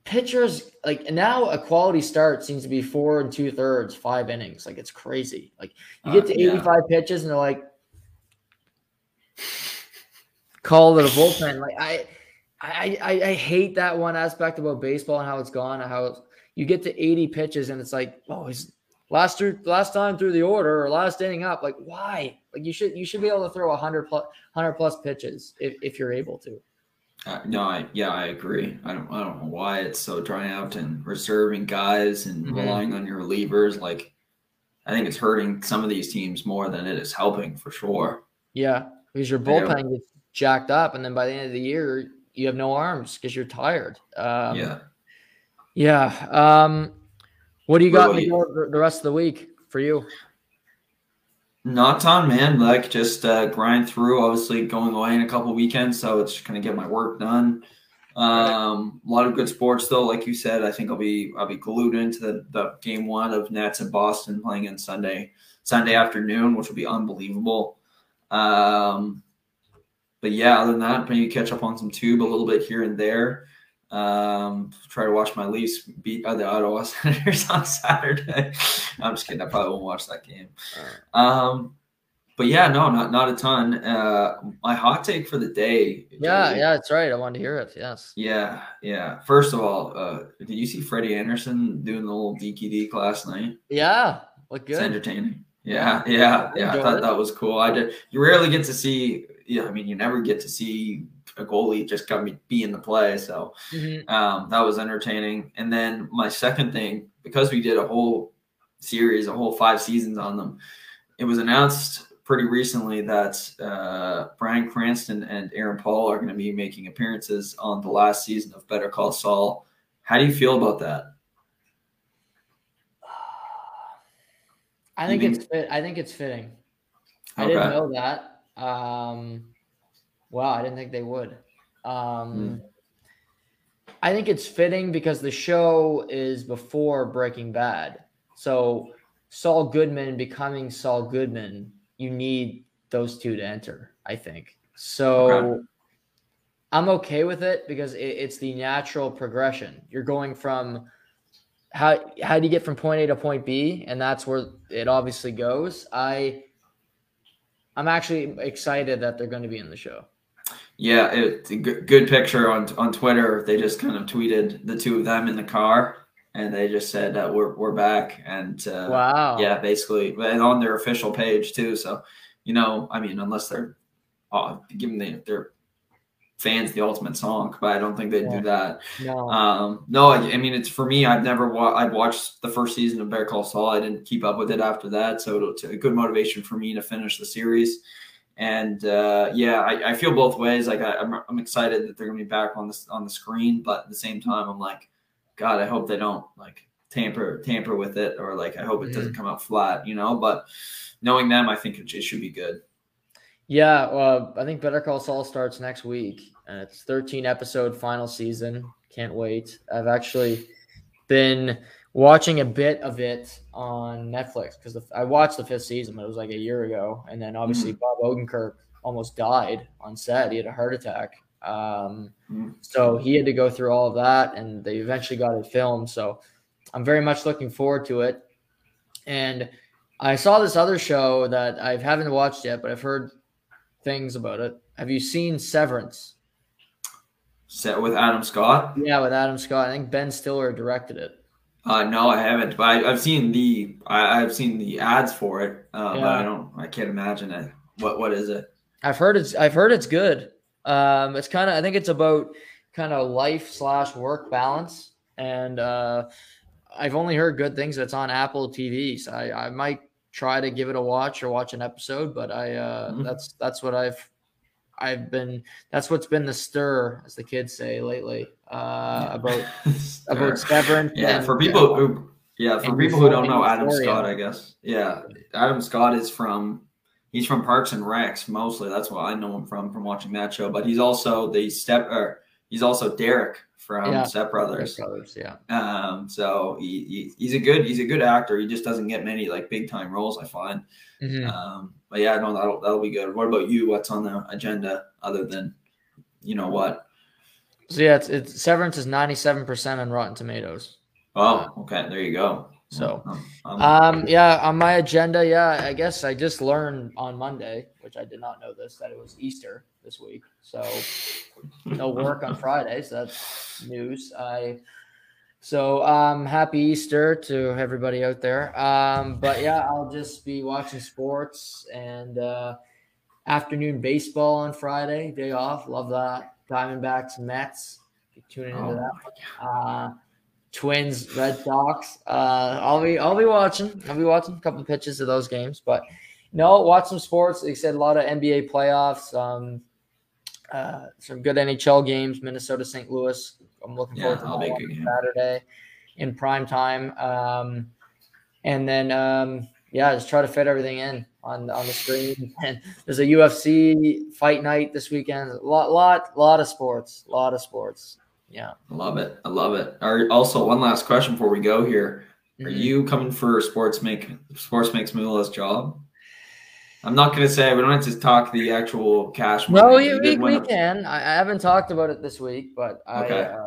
S1: pitchers like now a quality start seems to be four and two thirds, five innings. Like it's crazy. Like you get
S2: Uh,
S1: to
S2: yeah.
S1: 85 pitches and they're like, call it a bullpen. Like I, I, I, I hate that one aspect about baseball and how it's gone and how you get to 80 pitches and it's like, oh, he's last through last time through the order or last inning up. Like why? Like you should you should be able to throw 100 plus 100 plus pitches if, if you're able to.
S2: Uh, no, I yeah, I agree. I don't I don't know why it's so dry out and reserving guys and
S1: Mhm.
S2: relying on your relievers. Like, I think it's hurting some of these teams more than it is helping for sure.
S1: Yeah. because your bullpen gets jacked up, and then by the end of the year, you have no arms because you're tired. Um,
S2: yeah.
S1: Yeah. Um, what do you got
S2: What
S1: in
S2: about
S1: the, the rest of the week for you?
S2: Not ton, man. Like just uh, grind through. Obviously, going away in a couple weekends, so it's gonna get my work done. Um, a lot of good sports though, like you said. I think I'll be I'll be glued into the, the game one of Nets in Boston playing in Sunday Sunday afternoon, which will be unbelievable. Um, but yeah, other than that, maybe catch up on some tube a little bit here and there. Um, try to watch my Leafs beat uh, the Ottawa Senators on Saturday. I'm just kidding. I probably won't watch that game. Um, but yeah, no, not not a ton. Uh, my hot take for the day.
S1: Yeah,
S2: Joey,
S1: yeah, that's right. I wanted to hear it. Yes.
S2: yeah, yeah. First of all, uh, did you see Freddie Andersen doing the little Deke last night?
S1: Yeah. Look good.
S2: It's entertaining. Yeah, yeah, yeah. I thought that was cool. I did. You rarely get to see. Yeah, I mean, you never get to see a goalie just come be in the play. So
S1: Mhm.
S2: um, that was entertaining. And then my second thing, because we did a whole series, a whole five seasons on them, it was announced pretty recently that uh, Bryan Cranston and Aaron Paul are going to be making appearances on the last season of Better Call Saul. How do you feel about that?
S1: I think
S2: think-
S1: it's fit. I think it's fitting. I didn't know that. Um, wow, I didn't think they would. Um, I think it's fitting because the show is before Breaking Bad. So Saul Goodman becoming Saul Goodman, you need those two to enter. I think so.
S2: Okay.
S1: I'm okay with it because it, it's the natural progression. You're going from how how do you get from point A to point B, and that's where it obviously goes. I I'm actually excited that they're going to be in the show.
S2: Yeah, it's a good, picture on on Twitter. They just kind of tweeted the two of them in the car, and they just said that we're we're back. And uh,
S1: Wow.
S2: yeah, basically, and on their official page too. So, you know, I mean, unless they're uh, giving the, their fans the ultimate song, but I don't think they'd
S1: Yeah.
S2: do that.
S1: No.
S2: Um, no, I, I mean, it's for me. I've never wa- I've watched the first season of Better Call Saul. I didn't keep up with it after that, so it's a good motivation for me to finish the series. And uh, yeah, I, I feel both ways. Like I, I'm, I'm excited that they're gonna be back on the on the screen, but at the same time, I'm like, God, I hope they don't like tamper tamper with it, or like I hope it doesn't come out flat, you know. But knowing them, I think it, it should be good.
S1: Yeah, well, I think Better Call Saul starts next week, and it's 13 episode final season. Can't wait. I've actually been watching a bit of it on Netflix because I watched the fifth season, but it was like a year ago, and then obviously Bob Odenkirk almost died on set. He had a heart attack, um,
S2: Mm.
S1: so he had to go through all of that, and they eventually got it filmed. So I'm very much looking forward to it, and. I saw this other show that I haven't watched yet, but I've heard things about it. Have you seen Severance?
S2: Set with Adam Scott.
S1: Yeah, with Adam Scott. I think Ben Stiller directed it.
S2: Uh, no, I haven't, but I, I've seen the I, I've seen the ads for it, uh, but I don't I can't imagine it. What what is it?
S1: I've heard it's I've heard it's good. Um, it's kind of I think it's about kind of life slash work balance, and uh, I've only heard good things. That's on Apple TV, so I, I might try to give it a watch or watch an episode. But I uh,
S2: Mhm.
S1: that's that's what I've I've been that's what's been the stir, as the kids say lately, uh, about about Severance.
S2: yeah
S1: and-
S2: for people who yeah for
S1: and
S2: people who don't know Adam
S1: Euphoria.
S2: Scott, I guess yeah Adam Scott is from he's from Parks and Recs mostly. That's what I know him from from watching that show. But he's also the step or he's also Derek from
S1: Yeah.
S2: Step Brothers.
S1: Brothers, yeah.
S2: Um, so he, he he's a good he's a good actor. He just doesn't get many like big time roles. I find.
S1: Mhm.
S2: Um, but yeah, no, that'll that'll be good. What about you? What's on the agenda other than you know what?
S1: So yeah, it's, it's Severance is ninety seven percent on Rotten Tomatoes.
S2: Oh, okay, there you go.
S1: So,
S2: Um, um,
S1: Um, yeah, on my agenda, yeah, I guess I just learned on Monday, which I did not know this, that it was Easter this week. So no work on Friday, so that's news. I so um happy Easter to everybody out there. Um, but yeah, I'll just be watching sports and uh afternoon baseball on Friday, day off. Love that. Diamondbacks, Mets. Be tuning into
S2: oh,
S1: that. Uh, Twins, Red Sox. Uh, I'll be I'll be watching. I'll be watching a couple of pitches of those games. But No, watch some sports. They said a lot of NBA playoffs. Um, uh, some good NHL games. Minnesota, St. Louis. I'm looking forward
S2: Yeah, I'll
S1: to that. Saturday in prime time. Um, and then um, yeah, just try to fit everything in on on the screen. And there's a UFC fight night this weekend. A lot, lot, lot of sports. A lot of sports. Yeah.
S2: I love it. I love it. All also, one last question before we go here. Are
S1: Mhm.
S2: you coming for sports make sports makes Moolah's job? I'm not gonna say we don't have to talk the actual cash.
S1: No,
S2: money.
S1: we,
S2: You
S1: we,
S2: did
S1: we can. I, I haven't talked about it this week, but I,
S2: Okay.
S1: uh,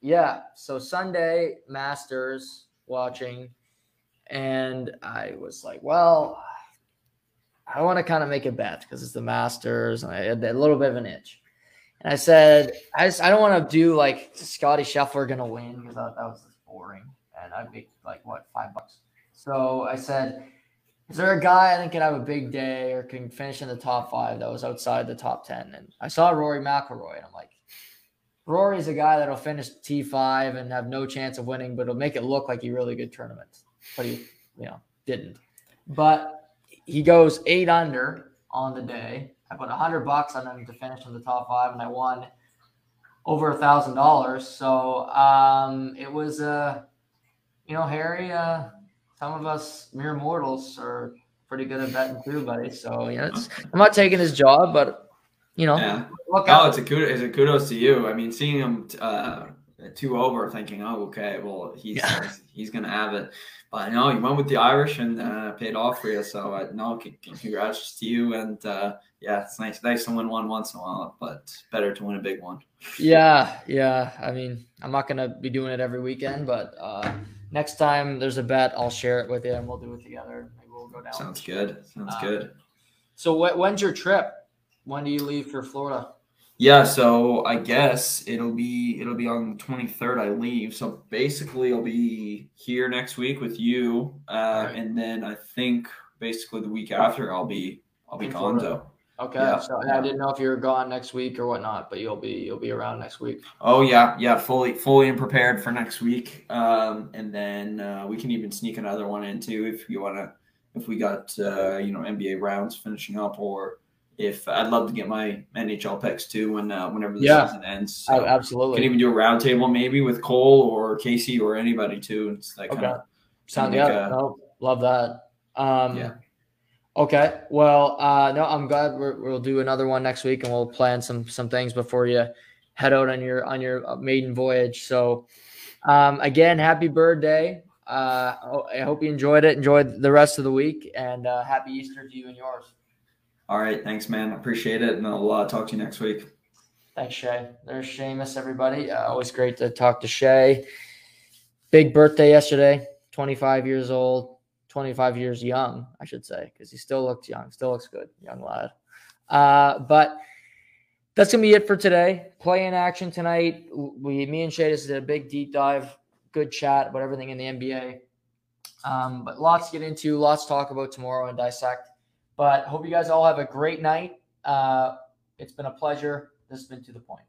S1: yeah. So Sunday Masters watching, and I was like, well, I want to kind of make a bet because it's the Masters, and I had a little bit of an itch. And I said, I just, I don't want to do like Scottie Scheffler gonna win because that, that was just boring, and I'd make like what five bucks. So I said, is there a guy I think can have a big day or can finish in the top five that was outside the top ten? And I saw Rory McIlroy, and I'm like, Rory's a guy that'll finish T five and have no chance of winning, but it'll make it look like he really good tournaments. But he, you know, didn't. But he goes eight under on the day. I put a hundred bucks on him to finish in the top five, and I won over a thousand dollars. So um, it was, uh, you know, Harry. Uh, some of us mere mortals are pretty good at betting too, buddy. So it's, I'm not taking his job, but you know,
S2: Yeah.
S1: look
S2: Oh,
S1: out.
S2: it's a kudos, it's a kudos to you. I mean, seeing him uh, two over, thinking, oh, okay, well, he's
S1: Yeah.
S2: He's, gonna have it. But no, you went with the Irish and uh, paid off for you. So uh, no, congrats to you. And uh, yeah, it's nice, nice to win one once in a while, but better to win a big one.
S1: Yeah, yeah. I mean, I'm not gonna be doing it every weekend, but uh, next time there's a bet, I'll share it with you, and we'll do it together. Maybe we'll go down.
S2: Sounds good. Sounds
S1: Um,
S2: good.
S1: So, wh- when's your trip? When do you leave for Florida?
S2: Yeah, so I guess it'll be it'll be on the twenty third. I leave, so basically I'll be here next week with you, uh,
S1: Alright.
S2: and then I think basically the week after I'll be I'll be
S1: In
S2: gone.
S1: Florida.
S2: though.
S1: Okay.
S2: Yeah,
S1: so
S2: yeah.
S1: I didn't know if you were gone next week or whatnot, but you'll be you'll be around next week.
S2: Oh yeah, yeah, fully fully and prepared for next week. Um, and then uh, we can even sneak another one in too if you want to. If we got uh, you know NBA rounds finishing up, or if I'd love to get my NHL picks too when uh, whenever the
S1: Yeah.
S2: season ends.
S1: Oh,
S2: So-
S1: absolutely.
S2: Can even do a round table maybe with Cole or Casey or anybody too. It's like
S1: Okay.
S2: kind of
S1: Sound yeah.
S2: a-
S1: No, love that. Um,
S2: Yeah.
S1: Okay. Well, uh, no, I'm glad we're, we'll do another one next week, and we'll plan some some things before you head out on your on your uh, maiden voyage. So, um, again, happy birthday. Uh, oh, I hope you enjoyed it. Enjoyed the rest of the week, and uh, happy Easter to you and yours.
S2: All right. Thanks, man. Appreciate it, and I'll uh, talk to you next week.
S1: Thanks, Shay. There's Seamus, everybody. Uh, always great to talk to Shay. Big birthday yesterday, 25 years old, 25 years young, I should say, because he still looks young, still looks good, young lad. Uh, but that's gonna be it for today. Play in action tonight. We, me and Shay just did a big deep dive, good chat about everything in the NBA. Um, but lots to get into, lots to talk about tomorrow and dissect. But hope you guys all have a great night. Uh, it's been a pleasure. This has been to the point.